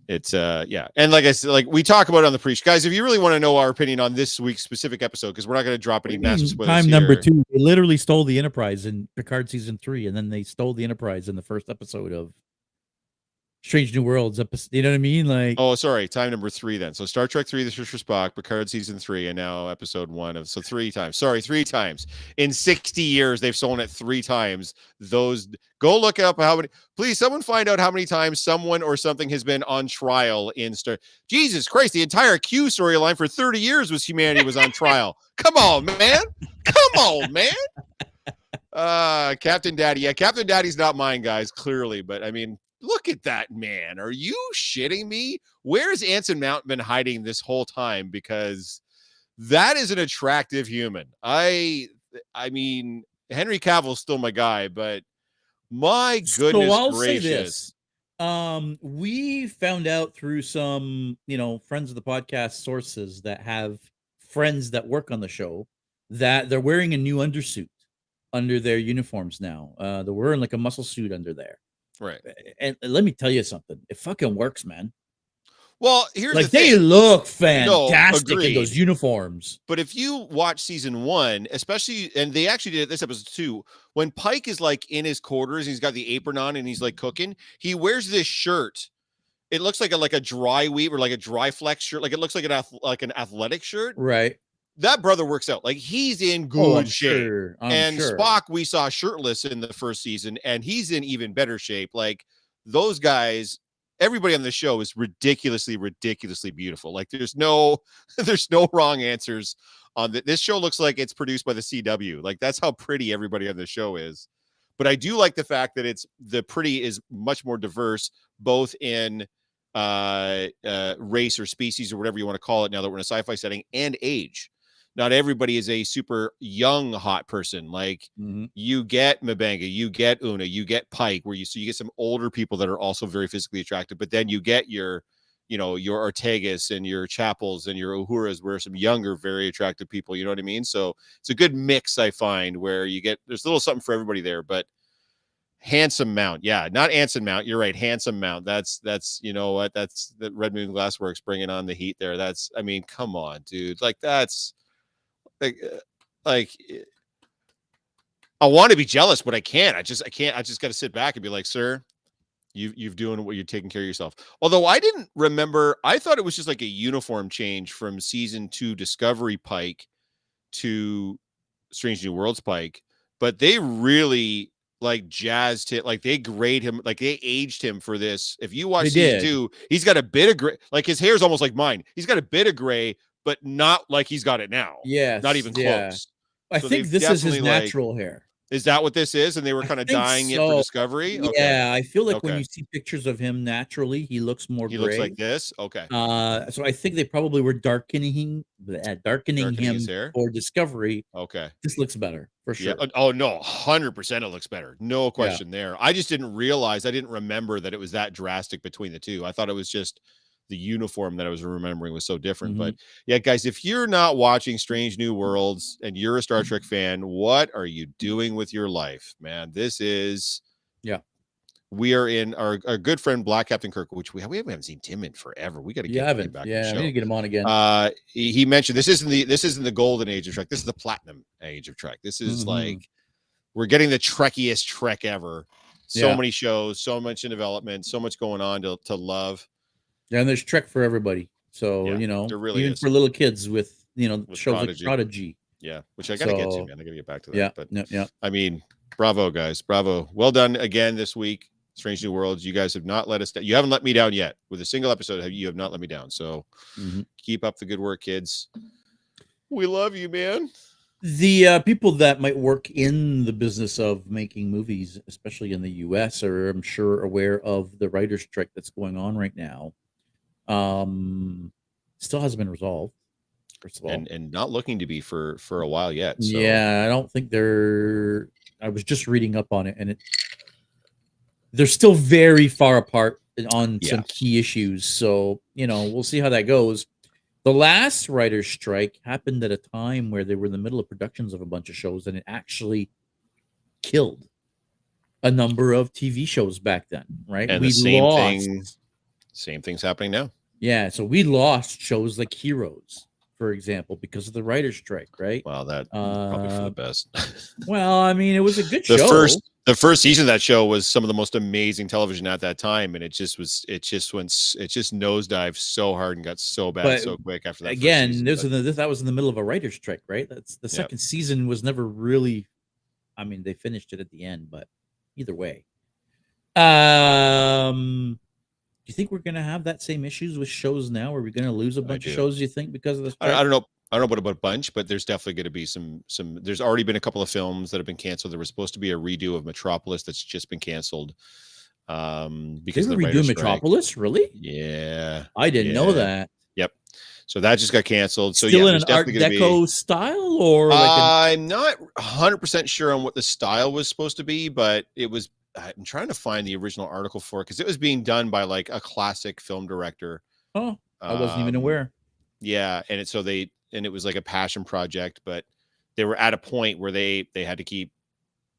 It's uh yeah. And like I said, like we talk about it on the preach guys, if you really want to know our opinion on this week's specific episode, because we're not going to drop any massive spoilers. Time number here. two. They literally stole the Enterprise in Picard season three, and then they stole the Enterprise in the first episode of Strange New Worlds. Episode, you know what I mean? Like, Oh, sorry, time number three then. So Star Trek three, The Search for Spock, Picard season three, and now episode one of so three times. Sorry, three times in sixty years they've stolen it three times. Those go look up how many. Please, someone find out how many times someone or something has been on trial in Star. Jesus Christ, the entire Q storyline for thirty years was humanity was on trial. Come on, man. Come on, man. Uh, Captain Daddy. Yeah, Captain Daddy's not mine, guys. Clearly, but I mean, look at that man. Are you shitting me? Where's Anson Mount been hiding this whole time? Because that is an attractive human. I, I mean, Henry Cavill's still my guy, but my goodness so I'll gracious. say this. Um, we found out through some, you know, friends of the podcast sources that have friends that work on the show that they're wearing a new undersuit under their uniforms now. Uh, they're wearing like a muscle suit under there. Right. And let me tell you something, it fucking works, man. Well, here's like the thing. they look fantastic in those uniforms. But if you watch season one, especially, and they actually did it this episode too, when Pike is like in his quarters, he's got the apron on and he's like cooking, he wears this shirt. It looks like a like a dry weave or like a dry flex shirt, like it looks like an like an athletic shirt. Right. That brother works out, like he's in good Oh, I'm shape. sure. And sure. Spock, we saw shirtless in the first season, and he's in even better shape. Like those guys, everybody on the show is ridiculously, ridiculously beautiful. Like there's no, there's no wrong answers on that. This show looks like it's produced by the CW. Like that's how pretty everybody on the show is. But I do like the fact that it's the pretty is much more diverse, both in uh, uh, race or species or whatever you want to call it. Now that we're in a sci-fi setting and age. Not everybody is a super young hot person. Like Mhm. you get M'Benga, you get Una, you get Pike, where you so you get some older people that are also very physically attractive, but then you get your, you know, your Ortegas and your Chapels and your Uhuras, where some younger, very attractive people. You know what I mean? So it's a good mix, I find, where you get there's a little something for everybody there, but handsome mount yeah not anson mount you're right handsome mount that's that's you know what that's the red moon glassworks bringing on the heat there that's i mean come on dude like that's like uh, like eh, I want to be jealous, but I can't. I just I can't. I just got to sit back and be like, sir, you you've doing what you're taking care of yourself. Although I didn't remember, I thought it was just like a uniform change from season two Discovery Pike to Strange New Worlds Pike, but they really like jazzed it, like they grade him, like they aged him for this. If you watch They season did. two, he's got a bit of gray, like his hair is almost like mine. He's got a bit of gray, but not like he's got it now. Yeah, Not even yeah. close. I So think this is his definitely, like, natural hair. Is that what this is? And they were kind of think dyeing it for Discovery. Okay. Yeah, I feel like when you see pictures of him naturally, he looks more He gray. looks like this. Okay. Uh, so I think they probably were darkening, bleh, darkening, Darkening him his hair? for Discovery. Okay. This looks better for sure. Yeah. Oh no, hundred percent. It looks better. No question there. I just didn't realize. I didn't remember that it was that drastic between the two. I thought it was just the uniform that I was remembering was so different. But Mm-hmm. yeah, guys, if you're not watching Strange New Worlds and you're a Star Trek fan, what are you doing with your life, man? This is Yeah. We are in our, our good friend Black Captain Kirk, which we, we haven't seen Tim in forever. We got to get him back. Yeah, show. need to get him on again. Uh, he, he mentioned this isn't the this isn't the golden age of Trek. This is the platinum age of Trek. This is Mhm. like we're getting the trekkiest Trek ever. So Yeah. many shows, so much in development, so much going on to to love. Yeah, and there's Trek for everybody. So Yeah, you know, really even is. for little kids with you know With shows Prodigy. like Prodigy. Yeah, which I gotta get to, So, man. I gotta get back to that. Yeah, But yeah, yeah. I mean, bravo, guys, bravo. Well done again this week. Strange New Worlds. You guys have not let us down. You haven't let me down yet with a single episode. Have you have not let me down? So Mhm. keep up the good work, kids. We love you, man. The uh, people that might work in the business of making movies, especially in the U.S., are I'm sure aware of the writers' strike that's going on right now. Um, Still hasn't been resolved. First of all, and and not looking to be for for a while yet. So. yeah, I don't think they're. I was just reading up on it, and it they're still very far apart on Yeah. some key issues. So you know, we'll see how that goes. The last writer's strike happened at a time where they were in the middle of productions of a bunch of shows, and it actually killed a number of TV shows back then. Right? And the same thing- Same thing's happening now. Yeah, so we lost shows like Heroes, for example, because of the writer's strike. Right? Wow, that probably for Uh, the best. well, I mean, it was a good the show. first the first season of that show was some of the most amazing television at that time, and it just was it just went it just nosedived so hard and got so bad But so quick after that. again season, this but- the, this, that was in the middle of a writer's strike right that's the second season was never really i mean they finished it at the end but either way um do you think we're gonna have that same issues with shows now are we gonna lose a bunch of do. shows you think because of this I, I don't know. I don't know about a bunch, but there's definitely going to be some some. There's already been a couple of films that have been canceled. There was supposed to be a redo of Metropolis that's just been canceled. Um, because of the redo writer's strike. metropolis really Yeah. i didn't know that. Yep. So that just got canceled. So still yeah, in an art deco be. style or like a, I'm not 100 percent sure on what the style was supposed to be, but it was. I'm trying to find the original article for it because it was being done by like a classic film director. oh i wasn't even Um, aware Yeah, and it so they and it was like a passion project, but they were at a point where they they had to keep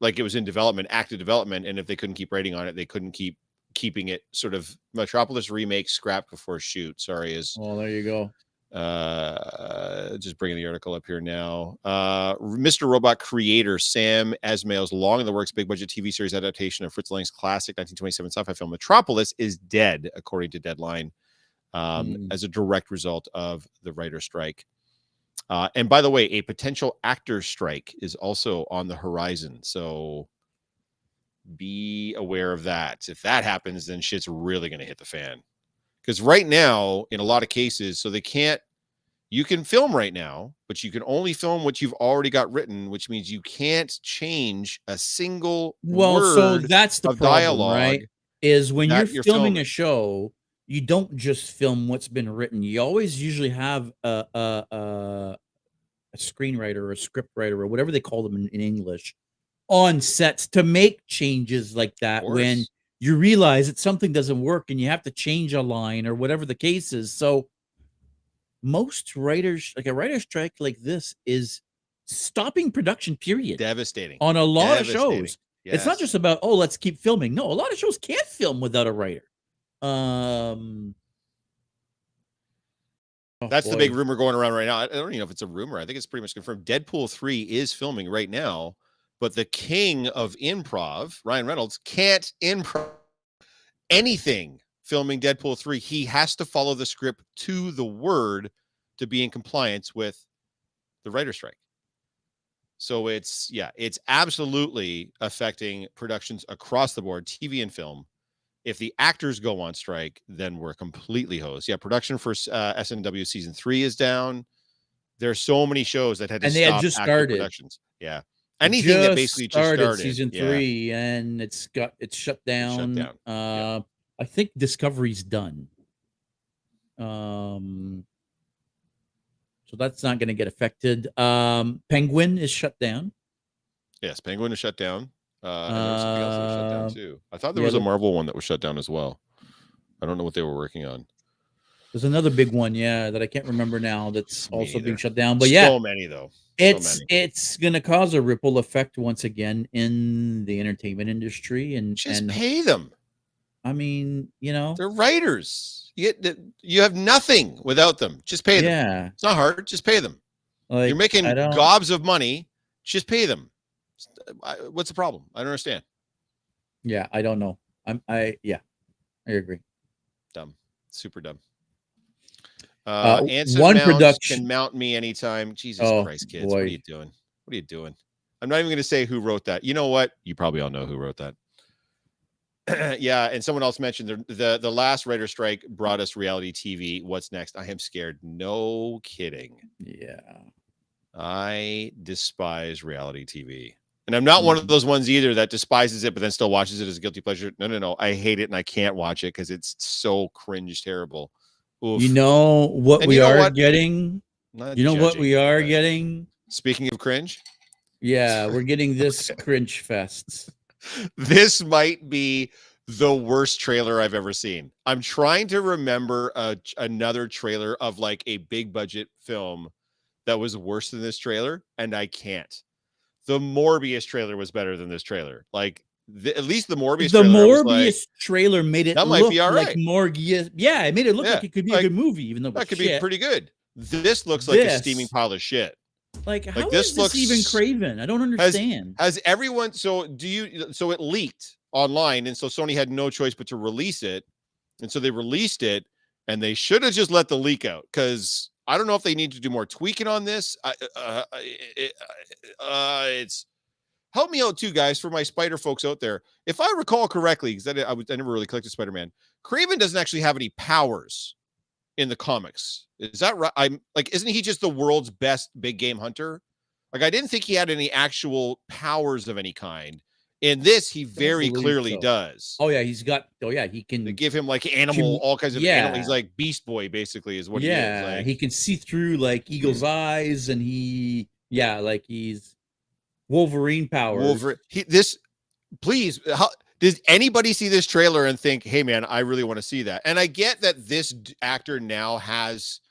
like it was in development, active development, and if they couldn't keep writing on it, they couldn't keep keeping it sort of Metropolis remake scrapped before shoot. Sorry, is oh there you go uh just bringing the article up here now. Uh mr robot creator sam esmail's long in the works big budget tv series adaptation of fritz lang's classic 1927 sci-fi film metropolis is dead according to deadline um Hmm. as a direct result of the writer strike. Uh and by the way a potential actor strike is also on the horizon so be aware of that. If that happens then shit's really going to hit the fan because right now in a lot of cases so they can't you can film right now but you can only film what you've already got written which means you can't change a single well so that's the problem dialogue right is when you're, you're filming, filming. a show you don't just film what's been written you always usually have a a, a, a screenwriter or a script writer or whatever they call them in, in english on sets to make changes like that when. You realize that something doesn't work and you have to change a line or whatever the case is. So most writers like a writer strike like this is stopping production period devastating. on a lot of shows. It's not just about oh let's keep filming. No a lot of shows can't film without a writer. Um oh, That's the big rumor going around right now. I I don't even know if it's a rumor. I think it's pretty much confirmed. Deadpool 3 is filming right now, but the king of improv, Ryan Reynolds, can't improv anything filming Deadpool 3. He has to follow the script to the word to be in compliance with the writer strike. So it's yeah, it's absolutely affecting productions across the board, TV and film. If the actors go on strike, then we're completely hosed. Yeah, production for uh, SNW season three is down. There's so many shows that had to And they had stop just started. productions. Yeah, anything that basically just started season yeah. three and it's got it's shut down down, uh i think discovery's done um so that's not going to get affected um penguin is shut down Yes, Penguin is shut down. Uh, and there was something else that was shut down Uh, too. I thought there yeah, was a Marvel one that was shut down as well. I don't know what they were working on. there's another big one yeah that i can't remember now that's Me also being shut down but yeah so many though. It's many. it's going to cause a ripple effect once again in the entertainment industry and Just and pay them. i mean you know They're writers. You get you have nothing without them. Just pay them. yeah It's not hard. Just pay them. like You're making gobs of money. Just pay them. Uh, what's the problem? I don't understand. Yeah, I don't know. I'm I yeah, I agree. Dumb. Super dumb. Uh, Uh, Anson one Mounts production- can mount me anytime. Jesus Oh, Christ, kids. What boy. are you doing? What are you doing? I'm not even going to say who wrote that. You know what? You probably all know who wrote that. yeah, and someone else mentioned the, the the last writer strike brought us reality TV. What's next? I am scared. No kidding. Yeah. I despise reality TV. And I'm not one of Mhm. those ones either that despises it, but then still watches it as a guilty pleasure. No, no, no. I hate it and I can't watch it because it's so cringe terrible. Oof. You know what And we you know are what? getting? Not You know what we are but- getting? Speaking of cringe, Yeah, we're getting this cringe fest. this might be the worst trailer I've ever seen. I'm trying to remember a, another trailer of like a big budget film that was worse than this trailer, and I can't. The Morbius trailer was better than this trailer. Like the, at least the Morbius. the trailer, Morbius like, trailer made it That might look be all like. Morbius. Yeah, it made it look Yeah, like it could be like, a good movie, even though that could be pretty good. This looks like a steaming pile of shit. Like, how is this this, looks- even Kraven? I don't understand. Has everyone so do you so it leaked online and so Sony had no choice but to release it. And so they released it and they should have just let the leak out cuz I don't know if they need to do more tweaking on this. I, uh, it, uh, it's help me out too, guys, for my spider folks out there. If I recall correctly, because I, I, I never really collected Spider Man, Kraven doesn't actually have any powers in the comics. Is that right? I'm like, isn't he just the world's best big game hunter? Like, I didn't think he had any actual powers of any kind. In this, he very clearly so. does. oh yeah, he's got. Oh yeah, he can. They give him like animal, all kinds of animal. He's like Beast Boy, basically, is what yeah, he is. Like, he can see through like hmm. eagle's eyes, and he yeah, like he's Wolverine powers. Wolverine. This please how does anybody see this trailer and think, hey man, I really want to see that? And I get that this actor now has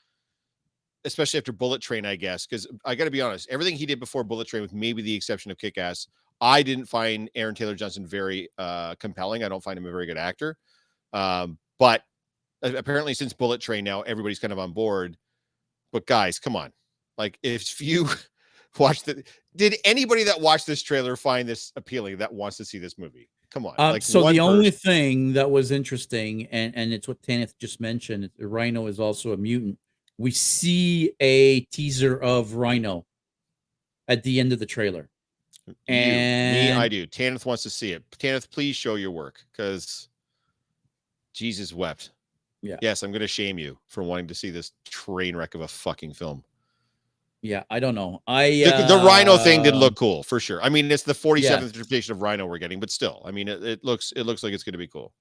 especially after Bullet Train, I guess, because I gotta be honest, everything he did before Bullet Train, with maybe the exception of Kick Ass, I didn't find Aaron Taylor Johnson very uh compelling. I don't find him a very good actor. Um, but apparently since Bullet Train now everybody's kind of on board. But guys, come on. Like if you watch the did anybody that watched this trailer find this appealing that wants to see this movie? Come on. Um, like so the only thing that was interesting, and and it's what Tanith just mentioned, Rhino is also a mutant. We see a teaser of Rhino at the end of the trailer. You, me, I do. Tanith wants to see it. Tanith, please show your work because Jesus wept. Yeah. Yes, I'm gonna shame you for wanting to see this train wreck of a fucking film. Yeah, I don't know. I The, the Rhino thing did look um, cool for sure. I mean, it's the 47th Yeah. interpretation of Rhino we're getting, but still, I mean, it, it looks it looks like it's gonna be cool.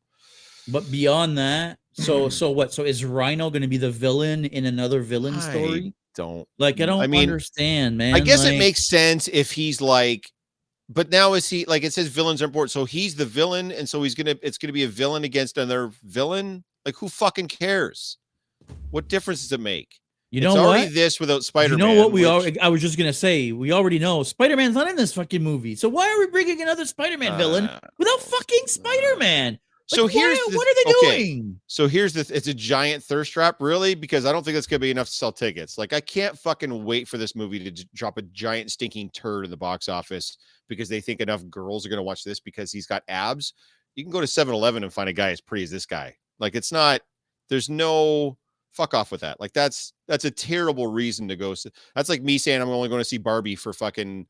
But beyond that, so so what? So is Rhino going to be the villain in another villain I story? Don't Like I don't I mean, understand, man. I guess it makes sense if he's like, but now is he like it says villains are important, so he's the villain, and so he's gonna it's gonna be a villain against another villain. Like who fucking cares? What difference does it make? You it's know already what? this without Spider You know what we are? I was just gonna say we already know Spider Man's not in this fucking movie. So why are we bringing another Spider Man uh, villain without fucking uh, Spider Man? So here's the, what are they okay, doing? So here's the it's a giant thirst trap, really, because I don't think that's gonna be enough to sell tickets. Like I can't fucking wait for this movie to j- drop a giant stinking turd in the box office because they think enough girls are gonna watch this because he's got abs. You can go to 7-Eleven and find a guy as pretty as this guy. Like it's not. There's no fuck off with that. Like that's that's a terrible reason to go. That's like me saying I'm only going to see Barbie for fucking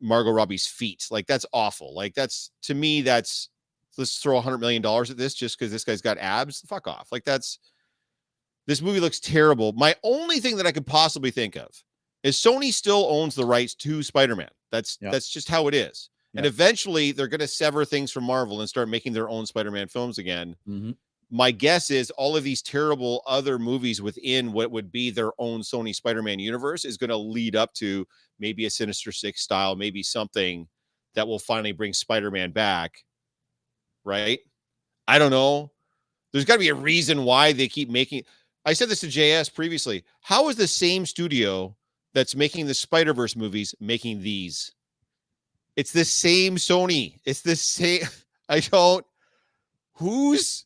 Margot Robbie's feet. Like that's awful. Like that's to me that's let's throw a hundred million dollars at this just because this guy's got abs. Fuck off. Like that's this movie looks terrible. My only thing that I could possibly think of is Sony still owns the rights to Spider-Man. That's Yeah. that's just how it is. And eventually they're going to sever things from Marvel and start making their own Spider-Man films again. Mhm. My guess is all of these terrible other movies within what would be their own Sony Spider-Man universe is going to lead up to maybe a Sinister Six style, maybe something that will finally bring Spider-Man back. Right? I don't know. There's got to be a reason why they keep making. I said this to JS previously. How is the same studio that's making the Spider Verse movies making these? It's the same Sony. It's the same. I don't. Who's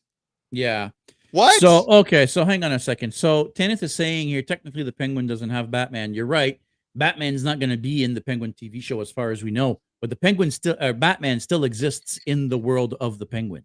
Yeah. what? So okay, so hang on a second. So Tanith is saying here, technically the Penguin doesn't have Batman. You're right. Batman's not going to be in the Penguin TV show as far as we know, but the Penguin still, or Batman still exists in the world of the Penguin,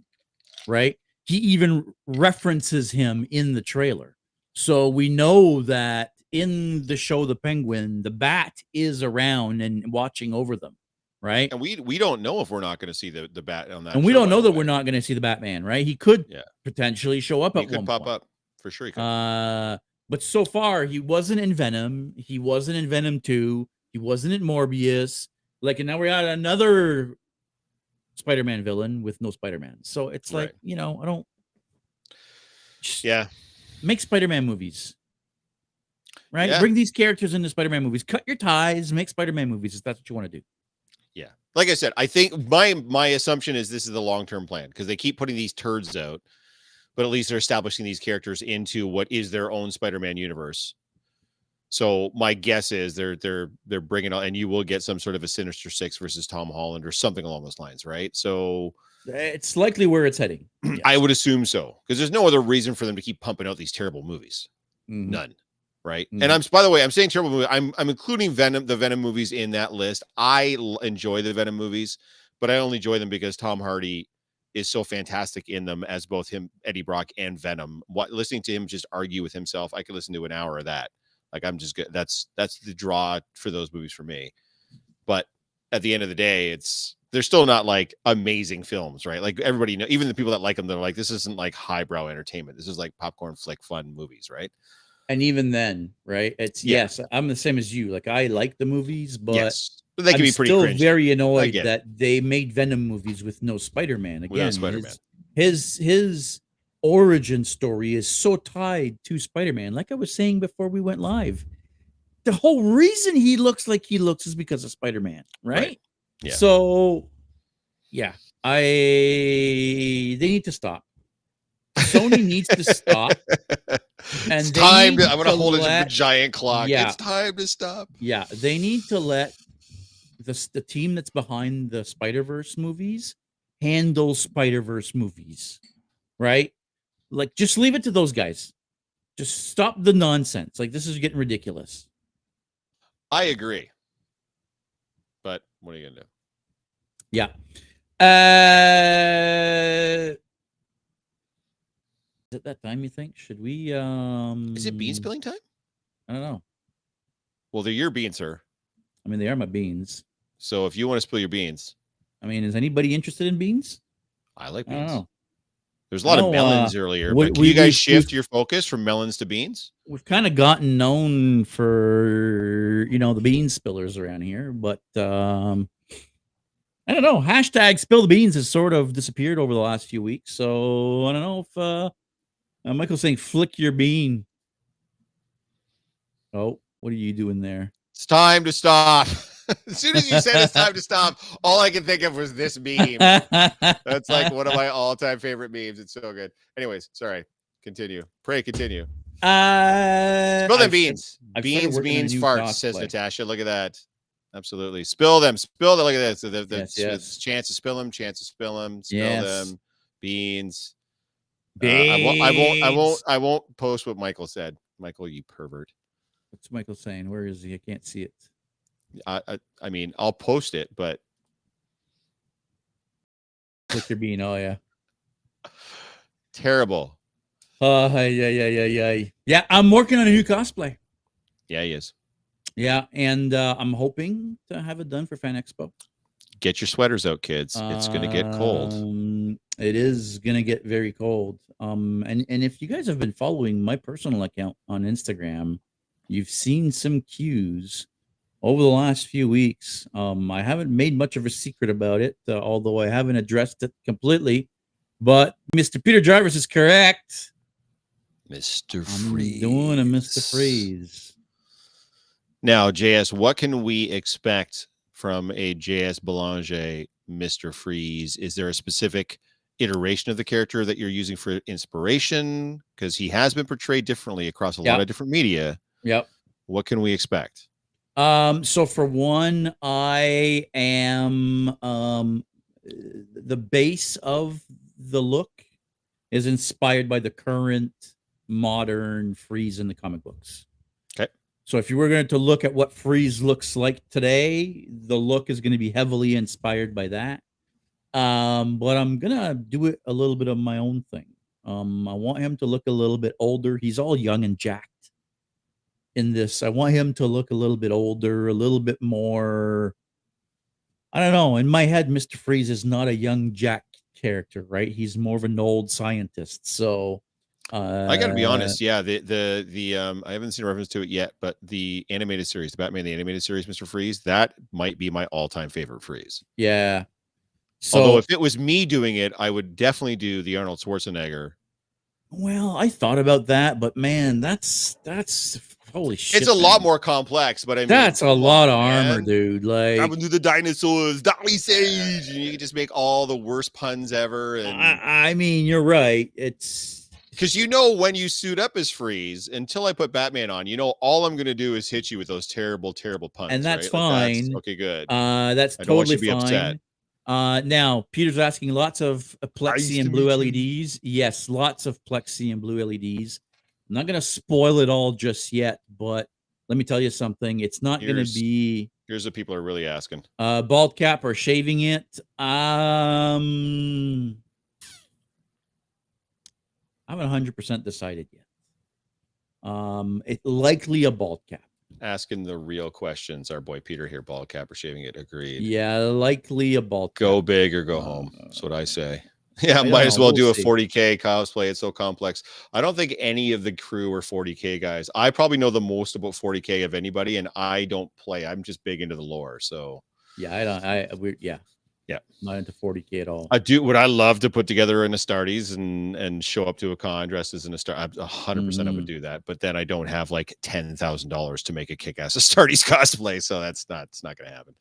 right? He even references him in the trailer, so we know that in the show The Penguin, the Bat is around and watching over them, right? and we we don't know if we're not going to see the the bat on that. And we don't know that way. we're not going to see the Batman, right? He could Yeah. potentially show up He at could one pop point. up for sure. Uh, but so far he wasn't in Venom. He wasn't in Venom 2. He wasn't in Morbius. Like, and now we're at another Spider-Man villain with no Spider-Man. So it's like, Right. you know, I don't. yeah. make Spider-Man movies. Right? Yeah. Bring these characters into Spider-Man movies. Cut your ties, make Spider-Man movies if that's what you want to do. Yeah. Like I said, I think my my assumption is this is the long-term plan because they keep putting these turds out, but at least they're establishing these characters into what is their own Spider-Man universe. So my guess is they're they're they're bringing on, and you will get some sort of a Sinister Six versus Tom Holland or something along those lines, right? So It's likely where it's heading. I would assume so because there's no other reason for them to keep pumping out these terrible movies. Mhm. None. Right. Mhm. And I'm by the way, I'm saying terrible movie. I'm I'm including Venom, the Venom movies in that list. I l- enjoy the Venom movies, but I only enjoy them because Tom Hardy is so fantastic in them as both him, Eddie Brock, and Venom. What listening to him just argue with himself, I could listen to an hour of that. Like I'm just good. That's that's the draw for those movies for me. But at the end of the day, it's they're still not like amazing films, right? Like everybody know, even the people that like them, they're like, this isn't like highbrow entertainment. This is like popcorn flick fun movies, right? And even then, right? It's Yeah. yes, I'm the same as you. Like I like the movies, but yes, but they can I'm be pretty still cringy. very annoyed that they made Venom movies with no Spider-Man. Again, Without Spider-Man. His, his his origin story is so tied to Spider-Man. Like I was saying before we went live, the whole reason he looks like he looks is because of Spider-Man, right? Right. Yeah. So, yeah, I they need to stop. Sony needs to stop. And it's time to. I'm gonna to hold it let- to a giant clock. Yeah. It's time to stop. Yeah, they need to let the the team that's behind the Spider Verse movies handle Spider Verse movies, right? Like, just leave it to those guys. Just stop the nonsense. Like, this is getting ridiculous. I agree. But what are you gonna do? Yeah. Uh, is it that time? You think? Should we? Um, Is it bean spilling time? I don't know. Well, they're your beans, sir. I mean, they are my beans. So if you want to spill your beans, I mean, is anybody interested in beans? I like I don't beans. know. There's a lot No, of uh, melons earlier. we- but can we- you guys we- shift your focus from melons to beans? we've kind of gotten known for you know the bean spillers around here but um i don't know hashtag spill the beans has sort of disappeared over the last few weeks so i don't know if uh, uh michael's saying flick your bean oh what are you doing there It's time to stop. as soon as you said it's time to stop, all I could think of was this meme. That's like one of my all-time favorite memes. It's so good. Anyways, sorry. Continue. Pray continue. uh Spill them I've- beans. Beans, working on a beans, farts, says. Natasha. Look at that. Absolutely. Spill them. Spill them. Look at that. So the, the Yes, s- yes. chance to spill them, chance to spill them, spill Yes. them. Beans. Uh, I won't I won't I won't I won't post what Michael said. Michael, you pervert. what's michael saying where is he i can't see it I I, I mean, I'll post it, but your bean oh yeah terrible. uh yeah yeah yeah yeah yeah i'm working on a new cosplay Yeah, he is. Yeah, and uh, I'm hoping to have it done for Fan Expo. Get your sweaters out, kids. It's gonna get cold. It is gonna get very cold. Um, and and if you guys have been following my personal account on Instagram, you've seen some cues over the last few weeks. Um, I haven't made much of a secret about it, uh, although I haven't addressed it completely. But Mr. Peter Jarvis is correct. Mr. I'm Freeze. doing a Mr. Freeze. Now, JS, what can we expect from a JS Belanger Mr. Freeze? Is there a specific iteration of the character that you're using for inspiration? Because he has been portrayed differently across a lot of different media. Yep. What can we expect? Um, so for one, I am um the base of the look is inspired by the current modern freeze in the comic books. Okay. So if you were going to look at what freeze looks like today, the look is going to be heavily inspired by that. Um, but I'm gonna do it a little bit of my own thing. Um, I want him to look a little bit older. He's all young and jacked in this. I want him to look a little bit older, a little bit more. I don't know. In my head, Mr. Freeze is not a young Jack character, right? He's more of an old scientist. So uh, I got to be honest. Yeah, the the the um, I haven't seen a reference to it yet, but the animated series, the Batman the animated series, Mr. Freeze, that might be my all-time favorite Freeze. Yeah. So Although if it was me doing it, I would definitely do the Arnold Schwarzenegger Well, I thought about that, but man, that's that's holy shit. it's a lot more complex, but I mean, That's a lot of armor, man. dude. Like Happened to do the dinosaurs, Dolly Sage, and you can just make all the worst puns ever. And I, I mean, you're right. It's because you know when you suit up as Freeze, until I put Batman on, you know all I'm gonna do is hit you with those terrible, terrible puns. And that's right? Like, fine. okay, good. uh that's I don't want you totally to be fine. Uh now Peter's asking lots of plexi and blue LEDs. Yes, lots of plexi and blue LEDs. I'm not gonna spoil it all just yet, but let me tell you something. It's not gonna be Here's what people are really asking. uh bald cap or shaving it. Um I haven't 100% decided yet. Um it likely a bald cap. Asking the real questions. Our boy Peter here, ball cap or shaving it. Agreed. Yeah, likely a bald cap. Go big or go home. That's what I say. Yeah, Uh, I might as well we'll do a 40k cosplay. It's so complex. I don't think any of the crew are 40k guys. I probably know the most about 40k of anybody, and I don't play. I'm just big into the lore. So Yeah, I don't. I we yeah, Yeah. not into 40k at all. I do. Would I love to put together an Astartes and and show up to a con dressed as an Astar? I'm a hundred percent. I would Mm. do that, but then I don't have like ten thousand dollars to make a kick-ass Astartes cosplay, so that's not. It's not going to happen.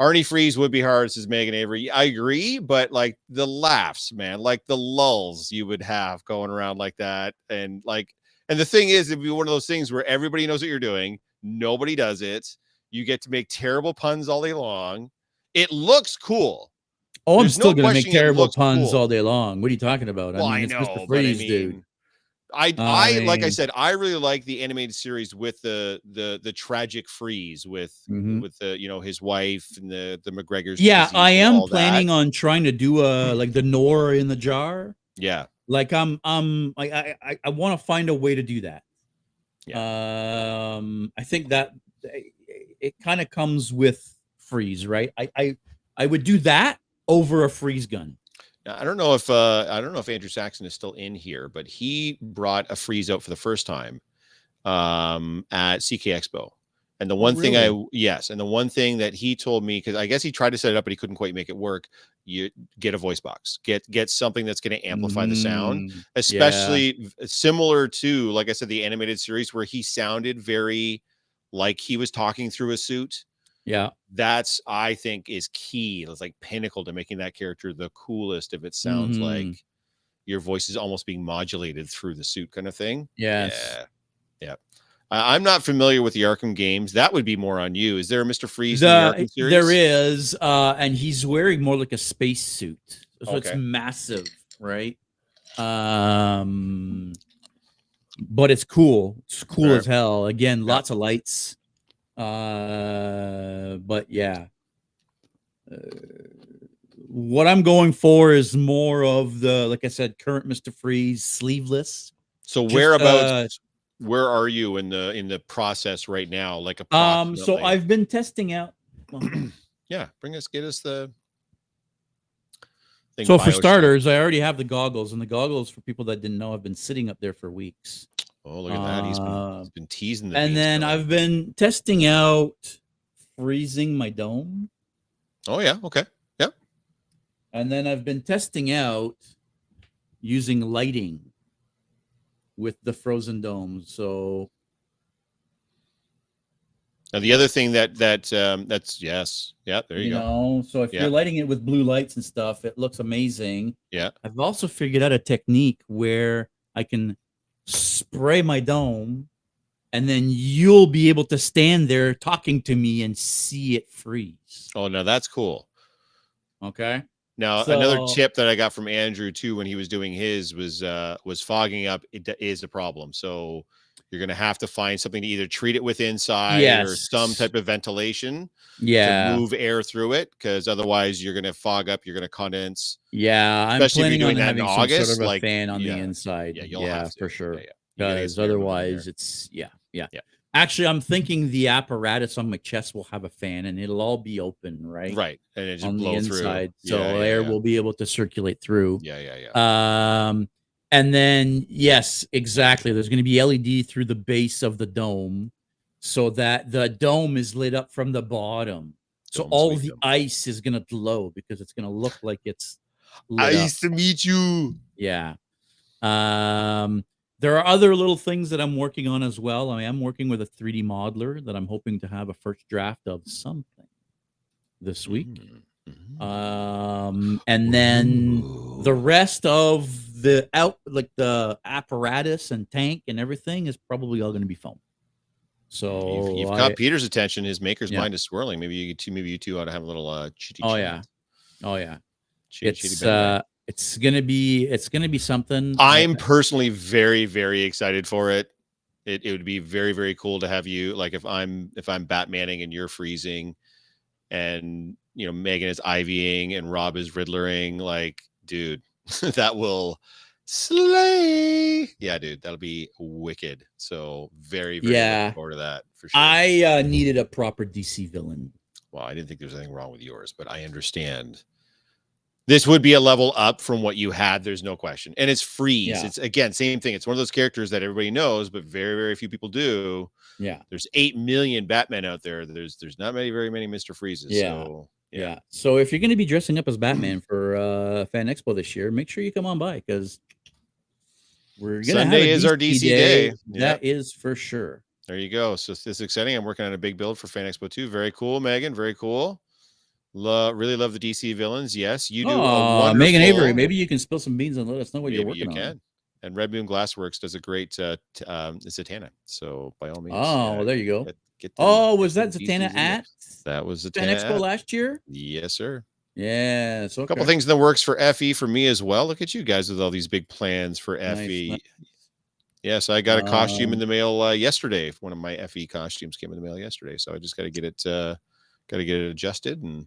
Arnie Freeze would be hard, says Megan Avery. I agree, but like the laughs, man, like the lulls you would have going around like that, and like, and the thing is, it'd be one of those things where everybody knows what you're doing, nobody does it. You get to make terrible puns all day long. It looks cool. oh, I'm still no gonna make terrible puns cool. all day long. What are you talking about? Well, I I, mean, it's know, Mr. but I Freeze, mean, dude. I, I I, like I said, I really like the animated series with the the the tragic freeze with Mhm. with the you know his wife and the the McGregor's. Yeah, I am planning that. on trying to do a like the Nora in the jar. Yeah, Like I'm, I'm, I, I, I, I want to find a way to do that. Yeah. Um, I think that it, it kind of comes with freeze, right? I, I, I would do that over a freeze gun. Now, I don't know if uh I don't know if Andrew Saxon is still in here, but he brought a freeze out for the first time um at CK Expo. And the one thing I yes, and the one thing that he told me because I guess he tried to set it up, but he couldn't quite make it work. You get a voice box, get get something that's going to amplify the sound. Mm, especially v- similar to like i said the animated series where he sounded very like he was talking through a suit Yeah. that's i think is key it's like pinnacle to making that character the coolest if it sounds Mhm. like your voice is almost being modulated through the suit kind of thing Yes. yeah yeah i'm not familiar with the arkham games that would be more on you is there a mr freeze in the The, arkham series there is, uh, and he's wearing more like a space suit, so it's massive, right? Um, but it's cool. It's cool as hell. Again, lots of lights. Uh, but yeah. Uh, what I'm going for is more of the, like I said, current Mister Freeze sleeveless. so just, whereabouts uh, where are you in the in the process right now like a Um, so? I've been testing out. well, yeah bring us get us the thing So for bio- starters, I already have the goggles, and the goggles for people that didn't know have been sitting up there for weeks. Oh look at that he's been, uh, he's been teasing the and then. I've been testing out freezing my dome, oh yeah okay Yeah. and then I've been testing out using lighting with the frozen dome. So now the other thing that that um that's yes yeah there you, you, go know, so if Yeah. you're lighting it with blue lights and stuff, it looks amazing. Yeah. I've also figured out a technique where I can spray my dome and then you'll be able to stand there talking to me and see it freeze. oh no that's cool Okay. now another tip that i got from andrew too when he was doing his was uh was fogging up it is a problem so you're gonna have to find something to either treat it with inside or some type of ventilation Yeah. to move air through it because otherwise you're gonna fog up you're gonna condense Yeah. I'm Especially if you're planning on doing that in having some August, sort of a like, fan on yeah, the inside. yeah Yeah, for sure. yeah, yeah. Because some air moving in there. otherwise it's yeah, yeah. Yeah. Actually, I'm thinking the apparatus on my chest will have a fan and it'll all be open, right? right and it just on the blow through inside. So Yeah, yeah, air yeah. will be able to circulate through. yeah yeah yeah Um, and then yes, exactly. There's going to be LED through the base of the dome, so that the dome is lit up from the bottom. So Dome all the dome. ice is going to glow because it's going to look like it's up. nice to meet you Yeah. Um, there are other little things that I'm working on as well. I am working with a 3D modeler that I'm hoping to have a first draft of something this week. Mm, mhm. Um, and then the rest of the out like the apparatus and tank and everything is probably all going to be foam. So you've, you've I- got Peter's attention. His maker's Yeah. mind is swirling. Maybe you two, maybe you two ought to have a little uh, chitty. Oh, yeah. oh yeah, Chitty chitty it's bang. uh, it's gonna be it's gonna be something. I'm I- personally very, very excited for it. It it would be very, very cool to have you like if I'm if I'm Batmaning and you're freezing, and you know Megan is Ivying and Rob is Riddlering. Like, dude, that will slay. Yeah, dude, that'll be wicked. So very, very Yeah. looking forward to that for sure. I uh, needed a proper DC villain. well, I didn't think there was anything wrong with yours, but I understand. This would be a level up from what you had. There's no question, and it's freeze. Yeah. It's again same thing. It's one of those characters that everybody knows, but very very few people do. Yeah, There's eight million Batman out there. There's there's not many very many Mister Freezes. Yeah. So, yeah. So if you're gonna be dressing up as Batman for uh, Fan Expo this year, make sure you come on by because we're gonna Sunday a is our DC day. That is for sure. There you go. So this is exciting. I'm working on a big build for Fan Expo 2. Very cool, Megan. Very cool. Love, really love the DC villains. Yes, you do. Oh, Megan Avery, maybe you can spill some beans and let us know what you're working you on. And Red Moon Glassworks does a great uh, t- um, Zatanna. So by all means, Oh, uh, there you go. Get, Oh, was that Zatanna at That was Zatanna. Expo last year? Yes, sir. Yeah. So A couple things in the works for FE for me as well. Look at you guys with all these big plans for FE. nice. Yes, I got a costume in Um, the mail uh, yesterday. One of my FE costumes came in the mail yesterday, so I just got to get it, uh, got to get it adjusted. And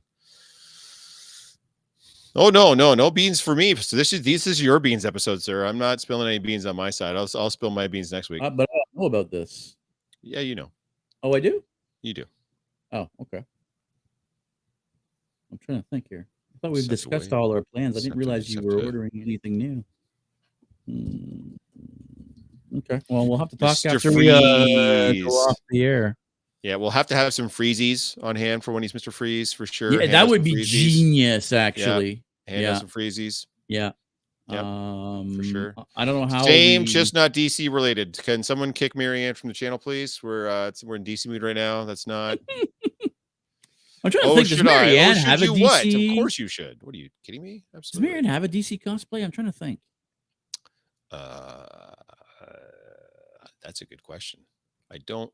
oh no, no, no beans for me. So this is this is your beans episode, sir. I'm not spilling any beans on my side. I'll I'll spill my beans next week. Uh, but I don't know about this. yeah, you know, Oh, I do. you do. Oh, okay. I'm trying to think here. I thought we've discussed way- all our plans. I didn't realize you were ordering anything new. Hmm. Okay. Well, we'll have to talk Mr. after we uh, Freeze. go off the air. Yeah, we'll have to have some freezies on hand for when he's Mr. Freeze for sure. Yeah, Hand that us would some be freezies. genius, actually. Hand yeah. some freezies. Yeah. Yep, um, sure. I don't know how. Same, we- just not DC related. Can someone kick Marianne from the channel, please? We're uh, it's, we're in DC mood right now. That's not. I'm trying to oh, think. Does? Marianne oh, have a DC? what? Of course you should. What are you kidding me? Does Absolutely. Marianne have a DC cosplay? I'm trying to think. Uh, that's a good question. I don't.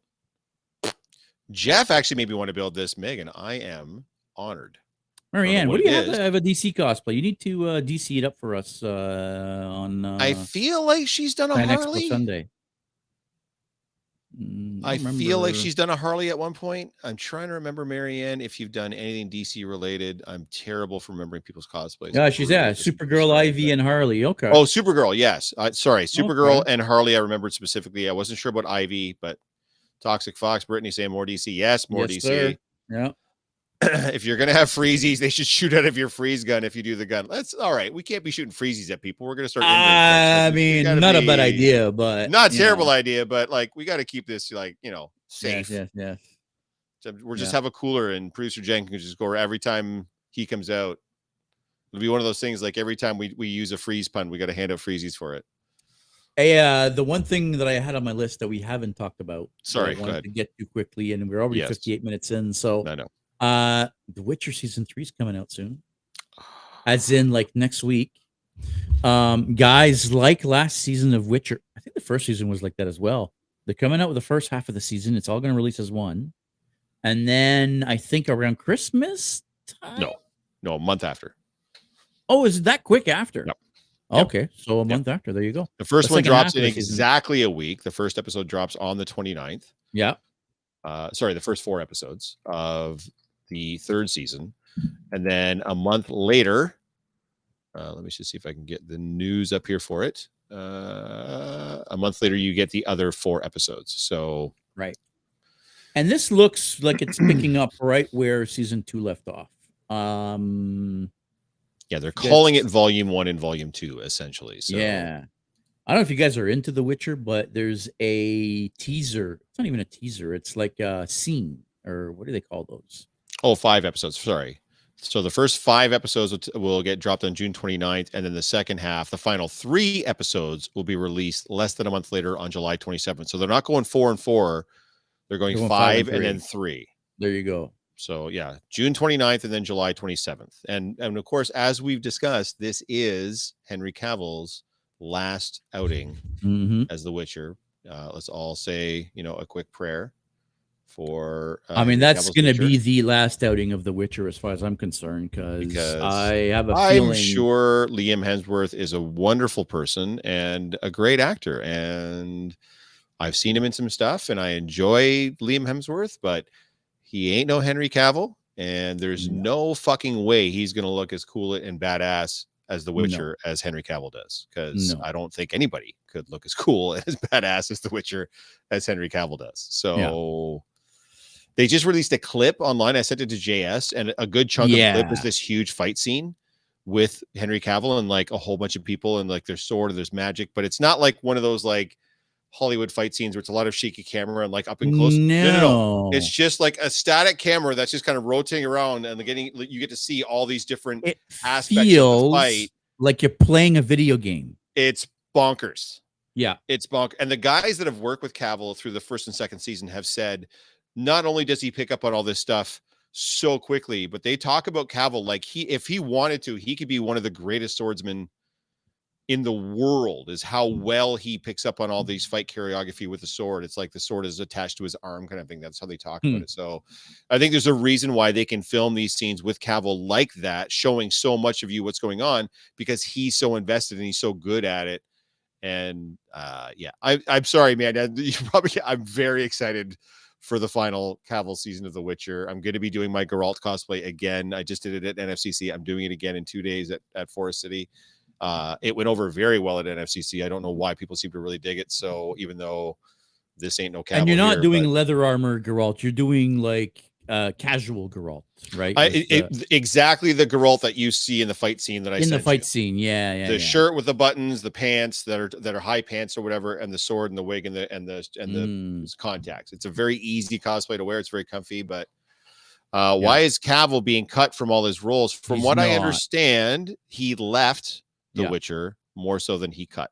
Jeff actually made me want to build this, Megan. I am honored. Marianne, what what do you have is. to have a DC cosplay? You need to uh, DC it up for us uh, on. Uh, I feel like she's done a Expo Harley. Sunday. Mm, I don't feel like she's done a Harley at one point. I'm trying to remember Marianne if you've done anything DC related. I'm terrible for remembering people's cosplays. Yeah, she's yeah, Supergirl, Ivy, and Harley. Okay. Oh, Supergirl. Yes. Uh, sorry, Supergirl Okay. and Harley. I remembered specifically. I wasn't sure about Ivy, but Toxic Fox, Brittany saying more DC. Yes, more Yes, DC. sir. yeah. if you're gonna have freezies, they should shoot out of your freeze gun if you do the gun. That's all right. We can't be shooting freezies at people. We're gonna start. I mean, not a bad idea, but Not terrible know, idea, but like we got to keep this like you know safe. Yes, yes, yes. So We're just Yeah. have a cooler and producer Jenkins just go every time he comes out. It'll be one of those things like every time we, we use a freeze pun, we got to hand out freezies for it. Hey, uh, the one thing that I had on my list that we haven't talked about, Sorry, I go wanted to get to quickly, and we're already Yes. 58 minutes in. So, I know. Uh, The Witcher season three is coming out soon, as in like next week. Um, guys, like last season of Witcher, I think the first season was like that as well. They're coming out with the first half of the season. It's all going to release as one, and then I think around Christmas. Time? No, no, a month after. Oh, is it that quick after? Yep. Yep. Okay, so a month after. There you go. The first The one drops in season. exactly a week. The first episode drops on the 29th. Yeah. Uh, sorry, the first four episodes of the third season. And then a month later, uh, let me just see if I can get the news up here for it. Uh, a month later, you get the other four episodes. So right, And this looks like it's picking up right where season two left off. Um, yeah, they're calling it volume one and volume two, essentially. So yeah. I don't know if you guys are into The Witcher, but there's a teaser. It's not even a teaser. It's like a scene, or what do they call those? Oh, five episodes. Sorry. So the first five episodes will, get dropped on June 29th, and then the second half, the final three episodes, will be released less than a month later on July 27th. So they're not going four and four; they're going, going five five, and and then three. There you go. So yeah, June 29th and then July 27th. And and of course, as we've discussed, this is Henry Cavill's last outing hmm as the Witcher. Uh, let's all say, you know, a quick prayer for. Uh, I mean, that's going to be the last outing of The Witcher, as far as I'm concerned, because I have a I'm feeling. sure Liam Hemsworth is a wonderful person and a great actor, and I've seen him in some stuff, and I enjoy Liam Hemsworth, but he ain't no Henry Cavill, and there's no fucking way he's gonna look as cool and badass as The No. Witcher as Henry Cavill does, because No. I don't think anybody could look as cool and as badass as The Witcher as Henry Cavill does. So. They just released a clip online. I sent it to JS, and a good chunk of the clip is this huge fight scene with Henry Cavill and like a whole bunch of people and like there's sword and there's magic, but it's not like one of those like Hollywood fight scenes where it's a lot of shaky camera and like up and close. No, It's just like a static camera that's just kind of rotating around and getting you get to see all these different it aspects of the feels fight. like you're playing a video game. It's bonkers. Yeah, It's bonk. And the guys that have worked with Cavill through the first and second season have said not only does he pick up on all this stuff so quickly, but they talk about Cavill like he, if he wanted to, he could be one of the greatest swordsmen in the world. Is how well he picks up on all these fight choreography with the sword. It's like the sword is attached to his arm, kind of thing. That's how they talk Hmm. about it. So, I think there's a reason why they can film these scenes with Cavill like that, showing so much of you what's going on because he's so invested and he's so good at it and uh yeah I, i'm sorry man you probably i'm very excited for the final Cavill season of The Witcher. I'm going to be doing my Geralt cosplay again. I just did it at NFCC. I'm doing it again in two days at, at Forest City. Uh, it went over very well at NFCC. I don't know why people seem to really dig it. So even though this ain't no Cavill, and you're not here, doing but leather armor Geralt. You're doing like uh casual Geralt, right? I, it, the- exactly the Geralt that you see in the fight scene that I in the fight you. scene, yeah, yeah. the yeah. shirt with the buttons, the pants that are that are high pants or whatever, and the sword and the wig and the and the and the Mm. contacts. It's a very easy cosplay to wear. It's very comfy, but uh, Yeah. why is Cavill being cut from all his roles? From He's what I understand, he left The Yeah. Witcher more so than he cut.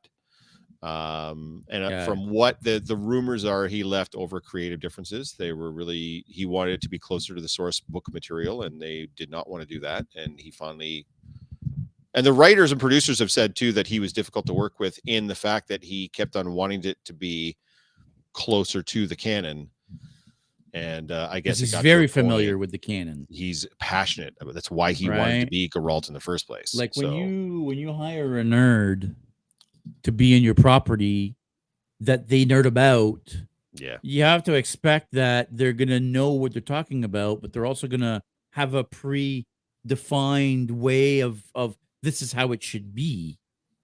Um, and uh, Yeah. from what the the rumors are, he left over creative differences. They were really he wanted it to be closer to the source book material, and they did not want to do that. And he finally and the writers and producers have said too that he was difficult to work with in the fact that he kept on wanting it to be closer to the canon. And uh, I guess he's very familiar with the canon. He's passionate. about That's why he wanted to be Geralt in the first place. Like when So, you when you hire a nerd to be in your property that they nerd about, yeah, you have to expect that they're gonna know what they're talking about, but they're also gonna have a pre-defined way of of this is how it should be,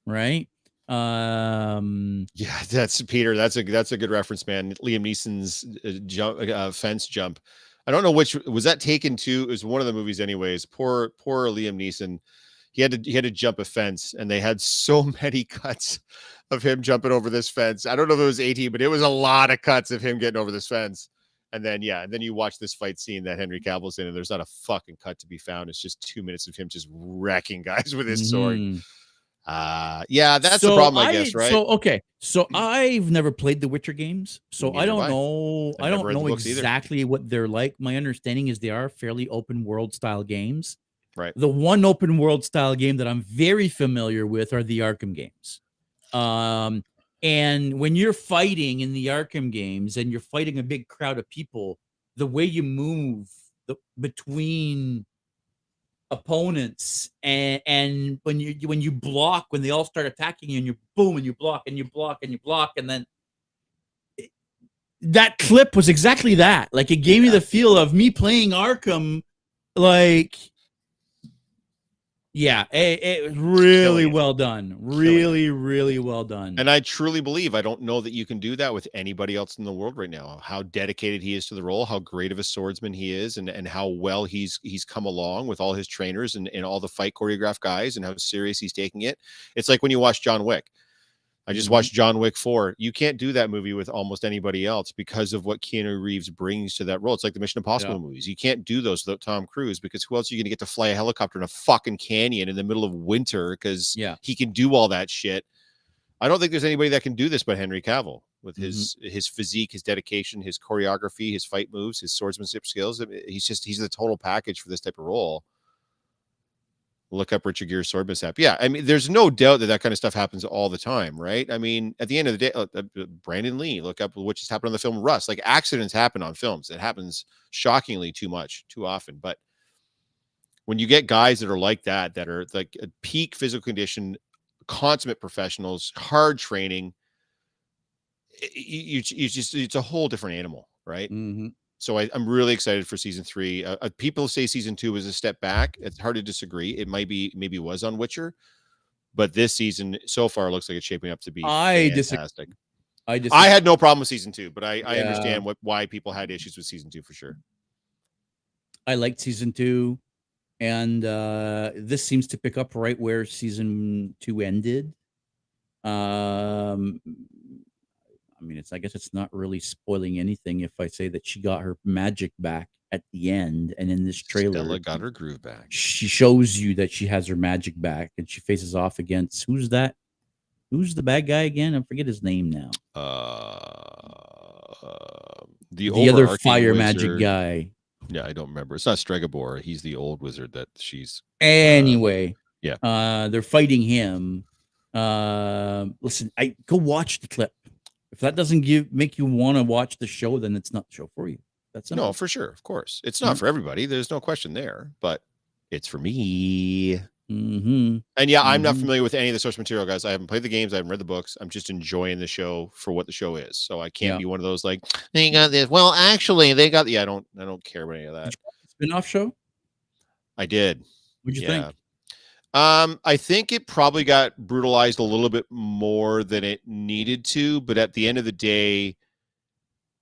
right? Um, yeah, that's Peter. That's a that's a good reference, man. Liam Neeson's uh, jump, uh, fence jump. I don't know which was that taken to. It was one of the movies, anyways. Poor poor Liam Neeson. He had to he had to jump a fence, and they had so many cuts of him jumping over this fence. I don't know if it was 18, but it was a lot of cuts of him getting over this fence. And then yeah, and then you watch this fight scene that Henry Cavill's in, and there's not a fucking cut to be found. It's just two minutes of him just wrecking guys with his sword. mhm. Uh yeah, that's the problem, I, guess, right? So okay, so I've never played the Witcher games, so I don't I. know. I've I don't know books either. exactly what they're like. My understanding is they are fairly open world style games. Right. The one open world style game that I'm very familiar with are the Arkham games. Um, and when you're fighting in the Arkham games and you're fighting a big crowd of people, the way you move the, between opponents and and when you when you block when they all start attacking you and you boom and you block and you block and you block and then it- that clip was exactly that like it gave me the feel of me playing arkham like yeah it, it was really well done really really well done And I truly believe I don't know that you can do that with anybody else in the world right now. How dedicated he is to the role, how great of a swordsman he is, and, and how well he's he's come along with all his trainers and, and all the fight choreographed guys and how serious he's taking it. It's like when you watch John Wick. I just watched John Wick 4. You can't do that movie with almost anybody else because of what Keanu Reeves brings to that role. It's like the Mission Impossible Yeah. movies. You can't do those without Tom Cruise because who else are you going to get to fly a helicopter in a fucking canyon in the middle of winter because Yeah. he can do all that shit. I don't think there's anybody that can do this but Henry Cavill with his mm-hmm. his physique, his dedication, his choreography, his fight moves, his swordsmanship skills. He's just he's the total package for this type of role. Look up Richard Gere's sword mishap. Yeah, I mean, there's no doubt that that kind of stuff happens all the time, right? I mean, at the end of the day, uh, uh, Brandon Lee, look up what just happened on the film Rust. Like accidents happen on films. It happens shockingly too much, too often. But when you get guys that are like that, that are like peak physical condition, consummate professionals, hard training, you, you, you just it's a whole different animal, right? Mhm. So I, I'm really excited for season three. Uh, uh, people say season two was a step back. It's hard to disagree. It might be maybe was on Witcher, but this season so far looks like it's shaping up to be I disagree. fantastic. I I had no problem with season two, but I, I Yeah. understand what why people had issues with season two for sure. I liked season two, and uh, this seems to pick up right where season two ended. Um, I mean, it's I guess it's not really spoiling anything if I say that she got her magic back at the end, and in this trailer, Stella got her groove back. she shows you that she has her magic back, and she faces off against who's that? Who's the bad guy again? I forget his name now. Uh, the, The other fire magic guy. Yeah, I don't remember. It's not Stregobor. He's the old wizard that she's. Anyway, yeah. uh, they're fighting him. Um, listen, I go watch the clip. If that doesn't give make you want to watch the show, then it's not the show for you. That's No, for sure, of course, it's not Mhm. for everybody. There's no question there, but it's for me. Mm-hmm. And yeah, I'm not Mhm. familiar with any of the source material, guys. I haven't played the games. I haven't read the books. I'm just enjoying the show for what the show is. So I can't Yeah. be one of those like they got this. Well, actually, they got. Yeah, I don't. I don't care about any of that. Spin-off show. I did. What'd you yeah. think? Um, I think it probably got brutalized a little bit more than it needed to, but at the end of the day,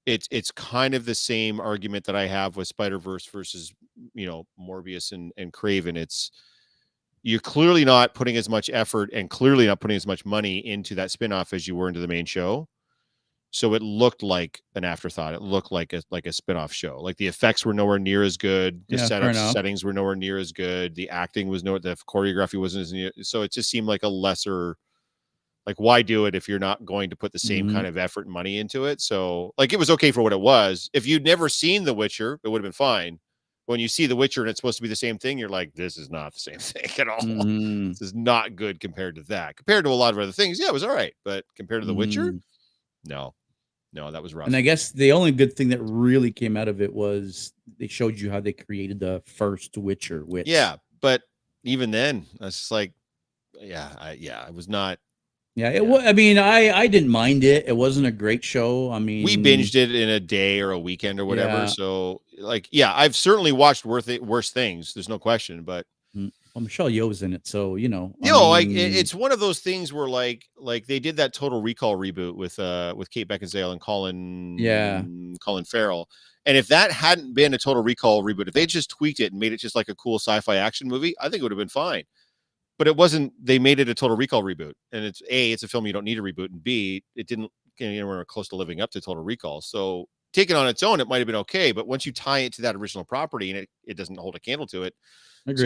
it's it's kind of the same argument that I have with Spider Verse versus you know Morbius and and Kraven. It's you're clearly not putting as much effort and clearly not putting as much money into that spinoff as you were into the main show. So it looked like an afterthought. It looked like a like a spin-off show. Like the effects were nowhere near as good. The Yeah, setups, settings were nowhere near as good. The acting was no the choreography wasn't as near. So it just seemed like a lesser like why do it if you're not going to put the same Mhm. kind of effort and money into it? So like it was okay for what it was. If you'd never seen The Witcher, it would have been fine. When you see The Witcher and it's supposed to be the same thing, you're like, this is not the same thing at all. Mhm. This is not good compared to that. Compared to a lot of other things, yeah, it was all right. But compared to The Witcher, Mhm. No, no, that was rough. And I guess the only good thing that really came out of it was they showed you how they created the first Witcher. Which yeah, but even then, that's just like, yeah, I, yeah, I was not. yeah, it Yeah. was. I mean, I I didn't mind it. It wasn't a great show. I mean, We binged it in a day or a weekend or whatever. Yeah. So, like, yeah, I've certainly watched worth it, worse things. There's no question, but Well, Michelle Yeoh's in it, so you know. I you know, like it's one of those things where like like they did that Total Recall reboot with uh with Kate Beckinsale and Colin Yeah. Colin Farrell. And if that hadn't been a Total Recall reboot, if they just tweaked it and made it just like a cool sci-fi action movie, I think it would have been fine. But it wasn't. They made it a Total Recall reboot, and it's a it's a film you don't need a reboot, and b it didn't get anywhere close to living up to Total Recall. So taken on its own, it might have been okay. But once you tie it to that original property and it, it doesn't hold a candle to it,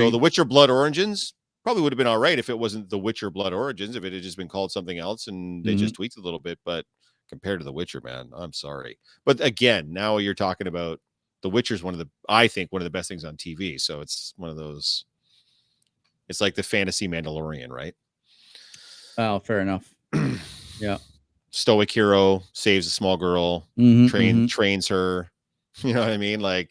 so. The Witcher Blood Origins probably would have been all right if it wasn't The Witcher Blood Origins, if it had just been called something else and they Mm-hmm. just tweaked a little bit. But compared to The Witcher, man, I'm sorry. But again, now you're talking about The Witcher is one of the, I think, one of the best things on TV. So it's one of those, it's like the fantasy Mandalorian, right? oh, fair enough. Stoic hero saves a small girl, Mhm, train mhm. trains her. You know what I mean? Like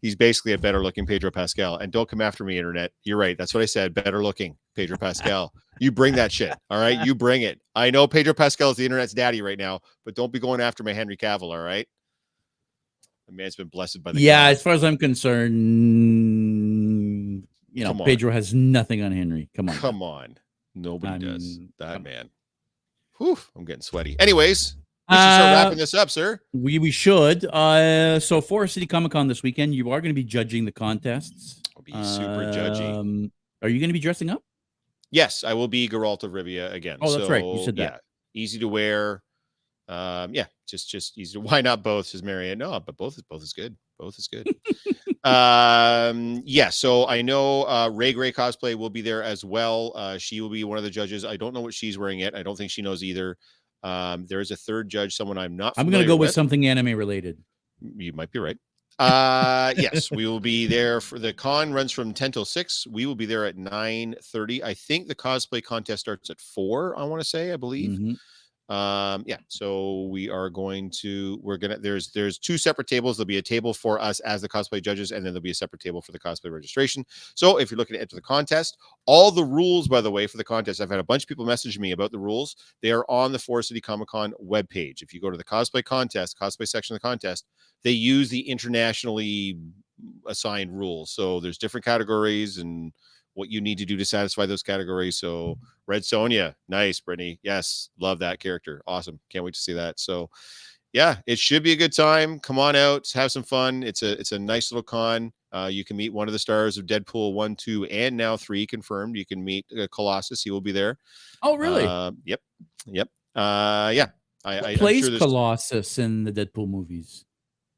he's basically a better looking Pedro Pascal. And don't come after me, internet. You're right. That's what I said. Better looking Pedro Pascal. you bring that shit. All right. You bring it. I know Pedro Pascal is the internet's daddy right now, but don't be going after my Henry Cavill. All right. The man's been blessed by the Yeah, as far as I'm concerned, you know, Pedro has nothing on Henry. Come on. Come on. Nobody I does. that man. Whew, I'm getting sweaty. Anyways, we should start Uh, wrapping this up, sir. We we should. Uh, so Forest City Comic Con this weekend, you are going to be judging the contests. I'll be super judgy. Um, are you going to be dressing up? Yes, I will be Geralt of Rivia again. Oh, that's right. You said that. yeah. easy to wear. Um, yeah, just just easy to. Why not both? Says Marianne. No, but both is both is good. Both is good. um, yeah. So I know uh, Ray Gray cosplay will be there as well. Uh, she will be one of the judges. I don't know what she's wearing yet. I don't think she knows either. Um, there is a third judge, someone I'm not. I'm gonna go with something anime related. you might be right. Uh yes, we will be there for the con runs from 10 till 6. We will be there at 9 30. I think the cosplay contest starts at 4, I want to say, I believe. Mhm. Um, yeah, so we are going to we're gonna there's there's two separate tables. There'll be a table for us as the cosplay judges, and then there'll be a separate table for the cosplay registration. So if you're looking to enter the contest, all the rules, by the way, for the contest, I've had a bunch of people message me about the rules. They are on the Forest City Comic Con webpage. If you go to the cosplay contest, cosplay section of the contest, they use the internationally assigned rules. So there's different categories and what you need to do to satisfy those categories. So Red Sonja, nice, Brittany. Yes, love that character. Awesome. Can't wait to see that. So yeah, it should be a good time. Come on out, have some fun. It's a it's a nice little con. Uh, you can meet one of the stars of Deadpool one, two, and now three confirmed. You can meet uh, Colossus. He will be there. Oh, really? Uh, yep. Yep. Uh, yeah. I, I plays sure Colossus in the Deadpool movies?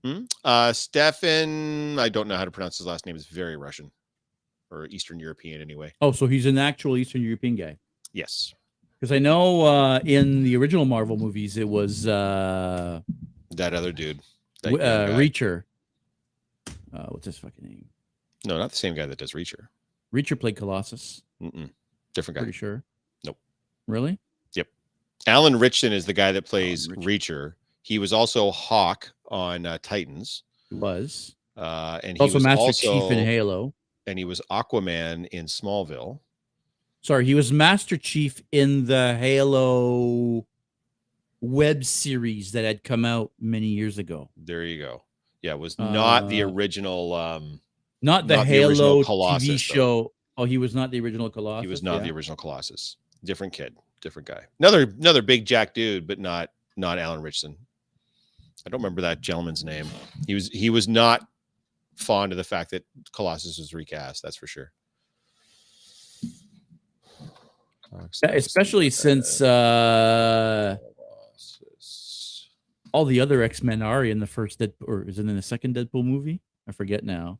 Hmm? Uh, Stefan, I don't know how to pronounce his last name. It's very Russian or Eastern European, anyway. Oh, so he's an actual Eastern European guy. Yes, Because I know uh, in the original Marvel movies it was uh, that other dude. that uh. Reacher. Uh, what's his fucking name? No, not the same guy that does Reacher. Reacher played Colossus. Mm-mm. Different guy. Pretty sure. Nope. Really? Yep. Alan Ritchson is the guy that plays Reacher. He was also Hawk on uh, Titans, He was. uh, and he Also was Master also, Chief in Halo. And he was Aquaman in Smallville. Sorry, he was Master Chief in the Halo web series that had come out many years ago. There you go. Yeah, it was not the Uh, original. Um, Not the Not the Halo Colossus, TV though. show. Oh, he was not the original Colossus. he was not yeah. the original Colossus. Different kid, different guy. Another another big jack dude, but not not Alan Ritchson. I don't remember that gentleman's name. He was he was not fond of the fact that Colossus was recast. That's for sure. Especially since uh all the other X Men are in the first Dead or is it in the second Deadpool movie? I forget now.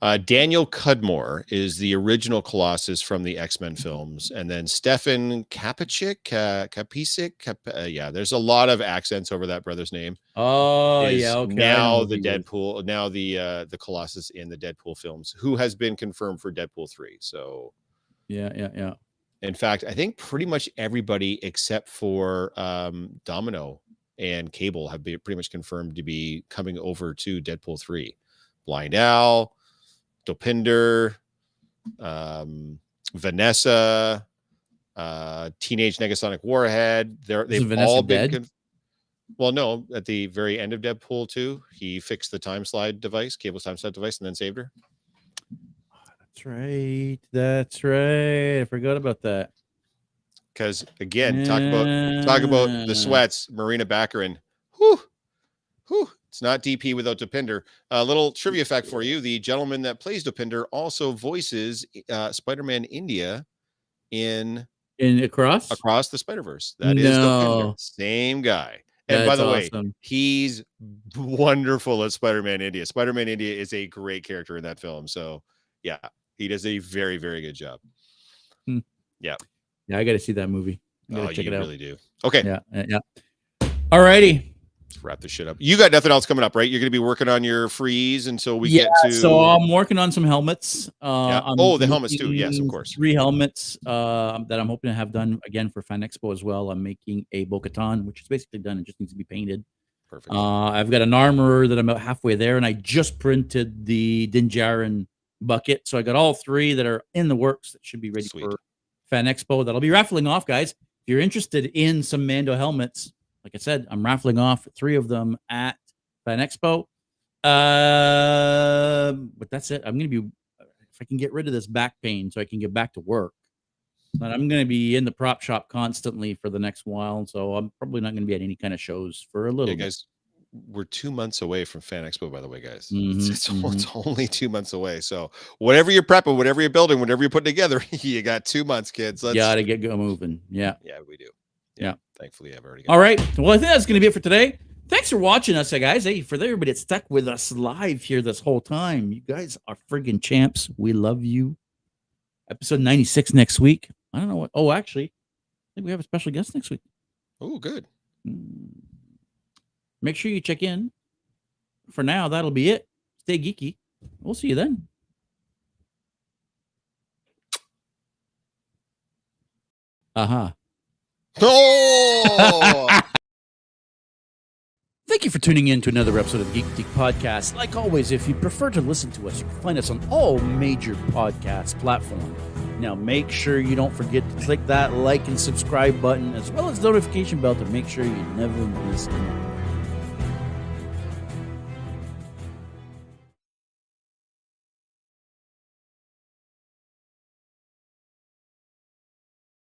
Uh, Daniel Cudmore is the original Colossus from the X Men films, and then Stefan Kapicic, uh, Kapicic, Kap- uh, yeah. There's a lot of accents over that brother's name. Oh is yeah, okay. Now the. Deadpool, now the uh, the Colossus in the Deadpool films, who has been confirmed for Deadpool three. So, Yeah, yeah, yeah. in fact, I think pretty much everybody except for um, Domino and Cable have been pretty much confirmed to be coming over to Deadpool three. Blind Al, Dopinder, um, Vanessa, uh, Teenage Negasonic Warhead. They're, they've Vanessa all been. Con- well, no, at the very end of Deadpool 2, he fixed the time slide device, Cable's time slide device, and then saved her. That's right. That's right. I forgot about that. Because again, talk about talk about the sweats, Morena Baccarin. Whew, whew. It's not DP without Dopinder. A little mm. trivia fact for you: the gentleman that plays Dopinder also voices eh, uh, Spider-Man India in in across. Across the Spider Verse. That is No. same guy. And by That's the way, he's wonderful at Spider-Man India. Spider-Man India is a great character in that film. So yeah, he does a very, very good job. Hmm. yeah, Yeah, I got to see that movie. I gotta Oh, check you it out. really do. Okay, Yeah, yeah, yeah. All righty. Let's wrap this shit up. You got nothing else coming up, right? You're gonna be working on your freeze until we yeah, get to so I'm working on some helmets. Uh, Yeah. Oh, the helmets too. Yes, of course. Three helmets uh, that I'm hoping to have done again for Fan Expo as well. I'm making a Bo-Katan, which is basically done. It just needs to be painted. perfect. Uh, I've got an armorer that I'm about halfway there, and I just printed the Din Djarin bucket. So I got all three that are in the works that should be ready Sweet. for Fan Expo. that I'll be raffling off, guys. If you're interested in some Mando helmets, like I said, I'm raffling off three of them at Fan Expo. Um, but that's it. I'm gonna be if I can get rid of this back pain so I can get back to work. But I'm gonna be in the prop shop constantly for the next while, so I'm probably not gonna be at any kind of shows for a little Yeah, bit. guys, we're two months away from Fan Expo, by the way, guys. Mhm, It's, it's, o- it's only two months away. So whatever you're prepping, whatever you're building, whatever you're putting together, you got two months, kids. Let's Gotta get go moving. Yeah. Yeah, we do. Yeah. Thankfully, I've already got All right. Well, I think that's going to be it for today. Thanks for watching us, guys. Hey, for everybody that stuck with us live here this whole time, you guys are friggin' champs. We love you. Episode 96 next week. I don't know what. Oh, actually, I think we have a special guest next week. Oh, good. Hmm. Make sure you check in. For now, that'll be it. Stay geeky. We'll see you then. Uh huh. Oh, Thank you for tuning in to another episode of the Geek Geek Podcast. Like always, if you prefer to listen to us, you can find us on all major podcast platforms. Now, make sure you don't forget to click that like and subscribe button, as well as the notification bell to make sure you never miss an